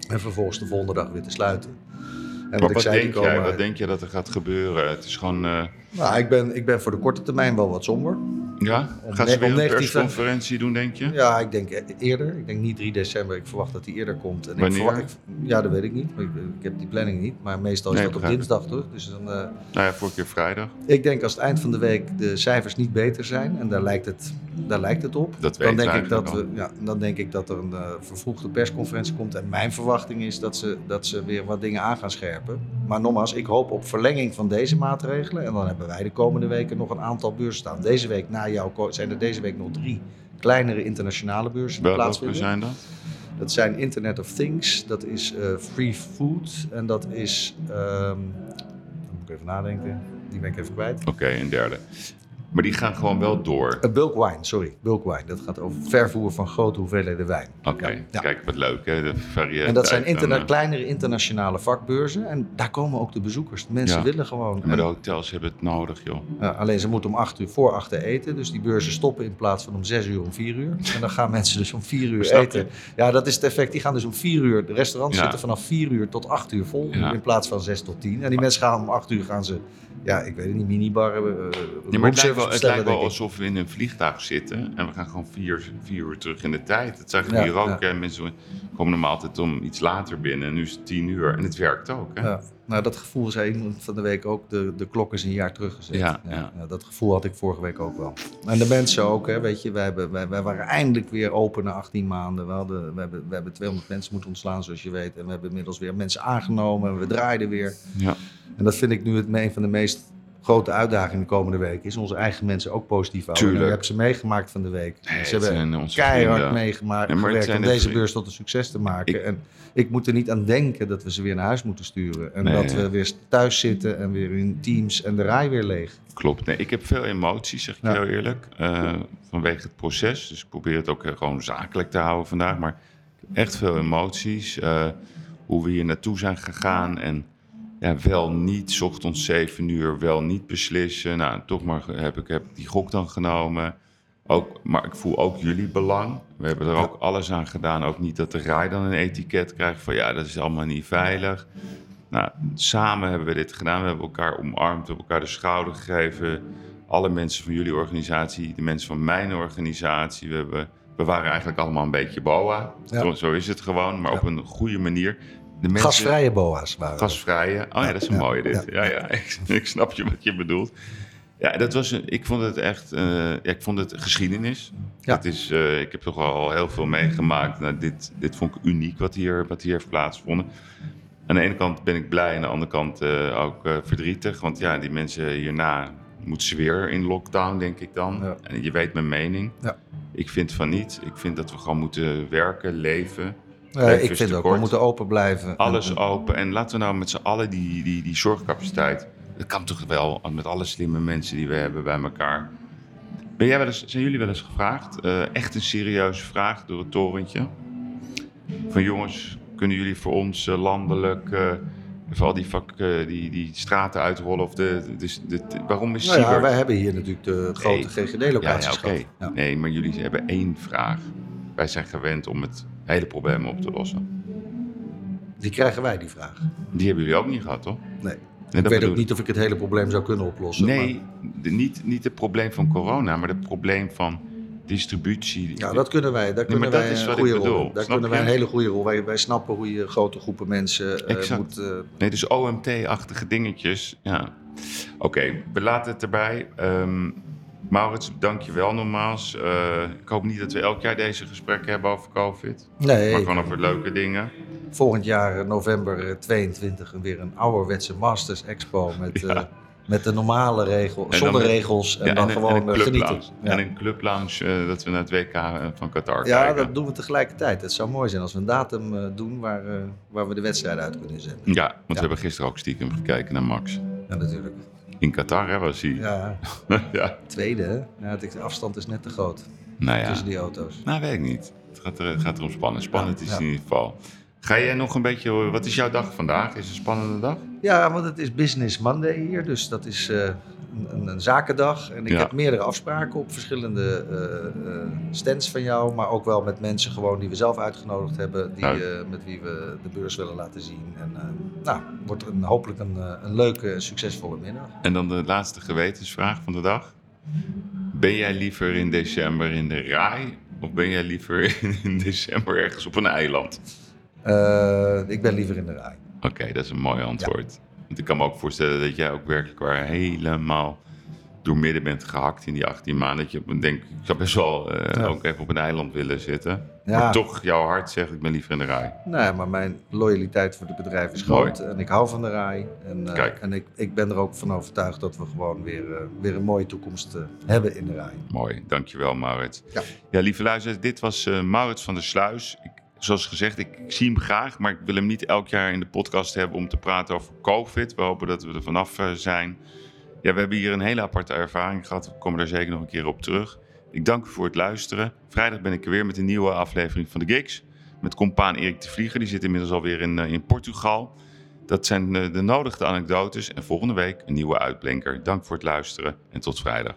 en vervolgens de volgende dag weer te sluiten. En wat zei, denk jij? Wat denk je dat er gaat gebeuren? Het is gewoon... eh, Nou, ik ben, ik ben voor de korte termijn wel wat somber. Ja? Om Gaan ze weer een persconferentie doen, denk je? Ja, ik denk e- eerder. Ik denk niet 3 december. Ik verwacht dat die eerder komt. En Wanneer? Ik verwacht, ik- ja, dat weet ik niet. Ik, ik heb die planning niet. Maar meestal is Nee, dat op dinsdag toch? Dus dan, eh, Nou ja, vorige keer vrijdag. ik denk als het eind van de week de cijfers niet beter zijn. En daar lijkt het, daar lijkt het op. Dat dan denk, ik dat we, ja, dan denk ik dat er een eh, vervroegde persconferentie komt. En mijn verwachting is dat ze, dat ze weer wat dingen aan gaan scherpen. Maar nogmaals, ik hoop op verlenging van deze maatregelen. En dan hebben wij de komende weken nog een aantal beurzen staan. Deze week na jou zijn er deze week nog drie kleinere internationale beurzen die Welke plaatsvinden. zijn dat? Dat zijn Internet of Things, dat is eh, Free Food en dat is. dan moet ik even nadenken, die ben ik even kwijt. Oké, een derde. Maar die gaan gewoon wel door. Uh, bulk wine, sorry, bulk wine. Dat gaat over vervoer van grote hoeveelheden wijn. Oké, ja. kijk wat leuk hè, de variëteit. En dat zijn interna- en, eh, kleinere internationale vakbeurzen en daar komen ook de bezoekers. De mensen Ja. willen gewoon. Maar de hotels hebben het nodig, joh. ja, alleen ze moeten om acht uur voor achter eten, dus die beurzen stoppen in plaats van om zes uur om vier uur. En dan gaan mensen dus om vier uur eten. Ja, dat is het effect. Die gaan dus om vier uur. De restaurants zitten vanaf vier uur tot acht uur vol in plaats van zes tot tien. En die mensen gaan om acht uur gaan ze, ja, ik weet het niet, minibarren. Uh, Het lijkt wel, het lijkt wel alsof we in een vliegtuig zitten en we gaan gewoon vier, vier uur terug in de tijd. Dat zag ik Ja, hier ook. ja. Mensen komen normaal altijd om iets later binnen en nu is het tien uur. En het werkt ook, hè? Ja. Nou, dat gevoel zei iemand van de week ook. De, de klok is een jaar teruggezet. Ja, ja. dat gevoel had ik vorige week ook wel. En de mensen ook, hè, weet je. Wij, hebben, wij, wij waren eindelijk weer open na 18 maanden. We, hadden, we, hebben, we hebben 200 mensen moeten ontslaan, zoals je weet. En we hebben inmiddels weer mensen aangenomen. En we draaiden weer. Ja. En dat vind ik nu het, een van de meest grote uitdagingen de komende week. Is onze eigen mensen ook positief houden. Tuurlijk. En Ik heb ze meegemaakt van de week. Nee, ze hebben keihard vrienden. meegemaakt het gewerkt om de deze vrienden. beurs tot een succes te maken. Ik- en ik moet er niet aan denken dat we ze weer naar huis moeten sturen. En Nee. dat we weer thuis zitten en weer in teams en de rij weer leeg. Klopt. Nee, ik heb veel emoties, zeg ik Ja. heel eerlijk. eh, vanwege het proces. Dus ik probeer het ook eh, gewoon zakelijk te houden vandaag. Maar echt veel emoties. eh, hoe we hier naartoe zijn gegaan. En ja, wel niet, ochtends 7 uur, wel niet beslissen. Nou, toch maar heb ik heb die gok dan genomen. Ook, maar ik voel ook jullie belang. We hebben er ook alles aan gedaan. Ook niet dat de rij dan een etiket krijgt van ja, dat is allemaal niet veilig. Nou, samen hebben we dit gedaan. We hebben elkaar omarmd, we hebben elkaar de schouder gegeven. Alle mensen van jullie organisatie, de mensen van mijn organisatie. We, hebben, we waren eigenlijk allemaal een beetje boa. Ja. Zo, zo is het gewoon, maar Ja. op een goede manier. De mensen, Gasvrije boa's waren. Gasvrije. Oh ja, dat is een mooie dit. Ja, ja. ik, ik snap je wat je bedoelt. Ja, dat was een, ik vond het echt, eh, ja, ik vond het geschiedenis. Ja. Het is, eh, ik heb toch al heel veel meegemaakt. Nou, dit, dit vond ik uniek wat hier, wat hier heeft plaatsgevonden. Aan de ene kant ben ik blij, aan de andere kant eh, ook verdrietig. Want ja, die mensen hierna moeten ze weer in lockdown, denk ik dan. Ja. En je weet mijn mening. Ja. Ik vind van niet. Ik vind dat we gewoon moeten werken, leven. Eh, ik vind ook, we moeten open blijven. Alles En- open. En laten we nou met z'n allen die, die, die zorgcapaciteit. Dat kan toch wel met alle slimme mensen die we hebben bij elkaar. Ben jij wel eens, zijn jullie wel eens gevraagd? eh, echt een serieuze vraag door het torentje. Van jongens, kunnen jullie voor ons eh, landelijk. eh even al die, vak, die, die straten uitrollen? Of de, de, de, de- waarom is Nou ja, wij hebben hier natuurlijk de grote Nee. GGD-locaties ja. Ja. Nee, maar jullie hebben één vraag. Wij zijn gewend om het hele probleem op te lossen. Die krijgen wij, die vraag. Die hebben jullie ook niet gehad, toch? Nee. Nee, ik weet bedoel ook niet of ik het hele probleem zou kunnen oplossen. Nee, de- niet, niet het probleem van corona, maar het probleem van distributie. Ja, dat kunnen wij. Daar kunnen wij is een wat goede ik bedoel. rol. Daar Snap kunnen wij een hele goede rol. Wij, wij snappen hoe je grote groepen mensen Exact. moet. eh, Nee, dus OMT-achtige dingetjes. Ja. Oké, we laten het erbij. Ehm Maurits, dank je wel nogmaals. Eh, ik hoop niet dat we elk jaar deze gesprekken hebben over COVID. nee, Maar gewoon over leuke dingen. volgend jaar eh, november eh, 22 weer een ouderwetse Masters Expo met, eh, met de normale regels, zonder de- regels en Ja, dan gewoon eh, genieten. Ja. En een clublounge eh, dat we naar het WK van Qatar Ja, kijken. dat doen we tegelijkertijd. Het zou mooi zijn als we een datum eh, doen waar, eh, waar we de wedstrijd uit kunnen zetten. Ja, want we hebben gisteren ook stiekem gekeken naar Max. Ja, natuurlijk. In Qatar hè, was hij. Ja, ja. tweede, hè? Ja, de afstand is net te groot Nou ja, tussen die auto's. nou weet ik niet. Het gaat, er, het gaat erom spannen. Spannend Ja, is in ieder geval. Ga jij nog een beetje, wat is jouw dag vandaag? Is het een spannende dag? Ja, want het is Business Monday hier, dus dat is eh, een, een, zakendag. En ik Ja. heb meerdere afspraken op verschillende eh, eh, stands van jou, maar ook wel met mensen gewoon die we zelf uitgenodigd hebben, die, eh, met wie we de beurs willen laten zien. En nou, wordt een, hopelijk een, een leuke, en succesvolle middag. En dan de laatste gewetensvraag van de dag. Ben jij liever in december in de RAI of ben jij liever in december ergens op een eiland? Eh, ik ben liever in de rij. Oké, dat is een mooi antwoord. Want ik kan me ook voorstellen dat jij ook werkelijk waar helemaal door midden bent gehakt in die 18 maanden. Dat je op een- denk, ik zou best wel eh, Ja. ook even op een eiland willen zitten. Ja. Maar toch, jouw hart zegt ik ben liever in de RAI. Nee, maar mijn loyaliteit voor het bedrijf is Mooi. groot en ik hou van de rij. En, eh, Kijk. en ik, ik ben er ook van overtuigd dat we gewoon weer, weer een mooie toekomst hebben in de rij. Mooi, dankjewel Maurits. Ja. Ja, lieve luisteraars, dit was Maurits van der Sluis. Ik, zoals gezegd, ik, ik zie hem graag, maar ik wil hem niet elk jaar in de podcast hebben om te praten over COVID. We hopen dat we er vanaf eh, zijn. Ja, we hebben hier een hele aparte ervaring gehad. We komen daar zeker nog een keer op terug. Ik dank u voor het luisteren. Vrijdag ben ik er weer met een nieuwe aflevering van de Gigs. Met compaan Erik de Vlieger, die zit inmiddels alweer in, eh, in Portugal. Dat zijn eh, de nodige anekdotes. En volgende week een nieuwe uitblinker. Dank voor het luisteren en tot vrijdag.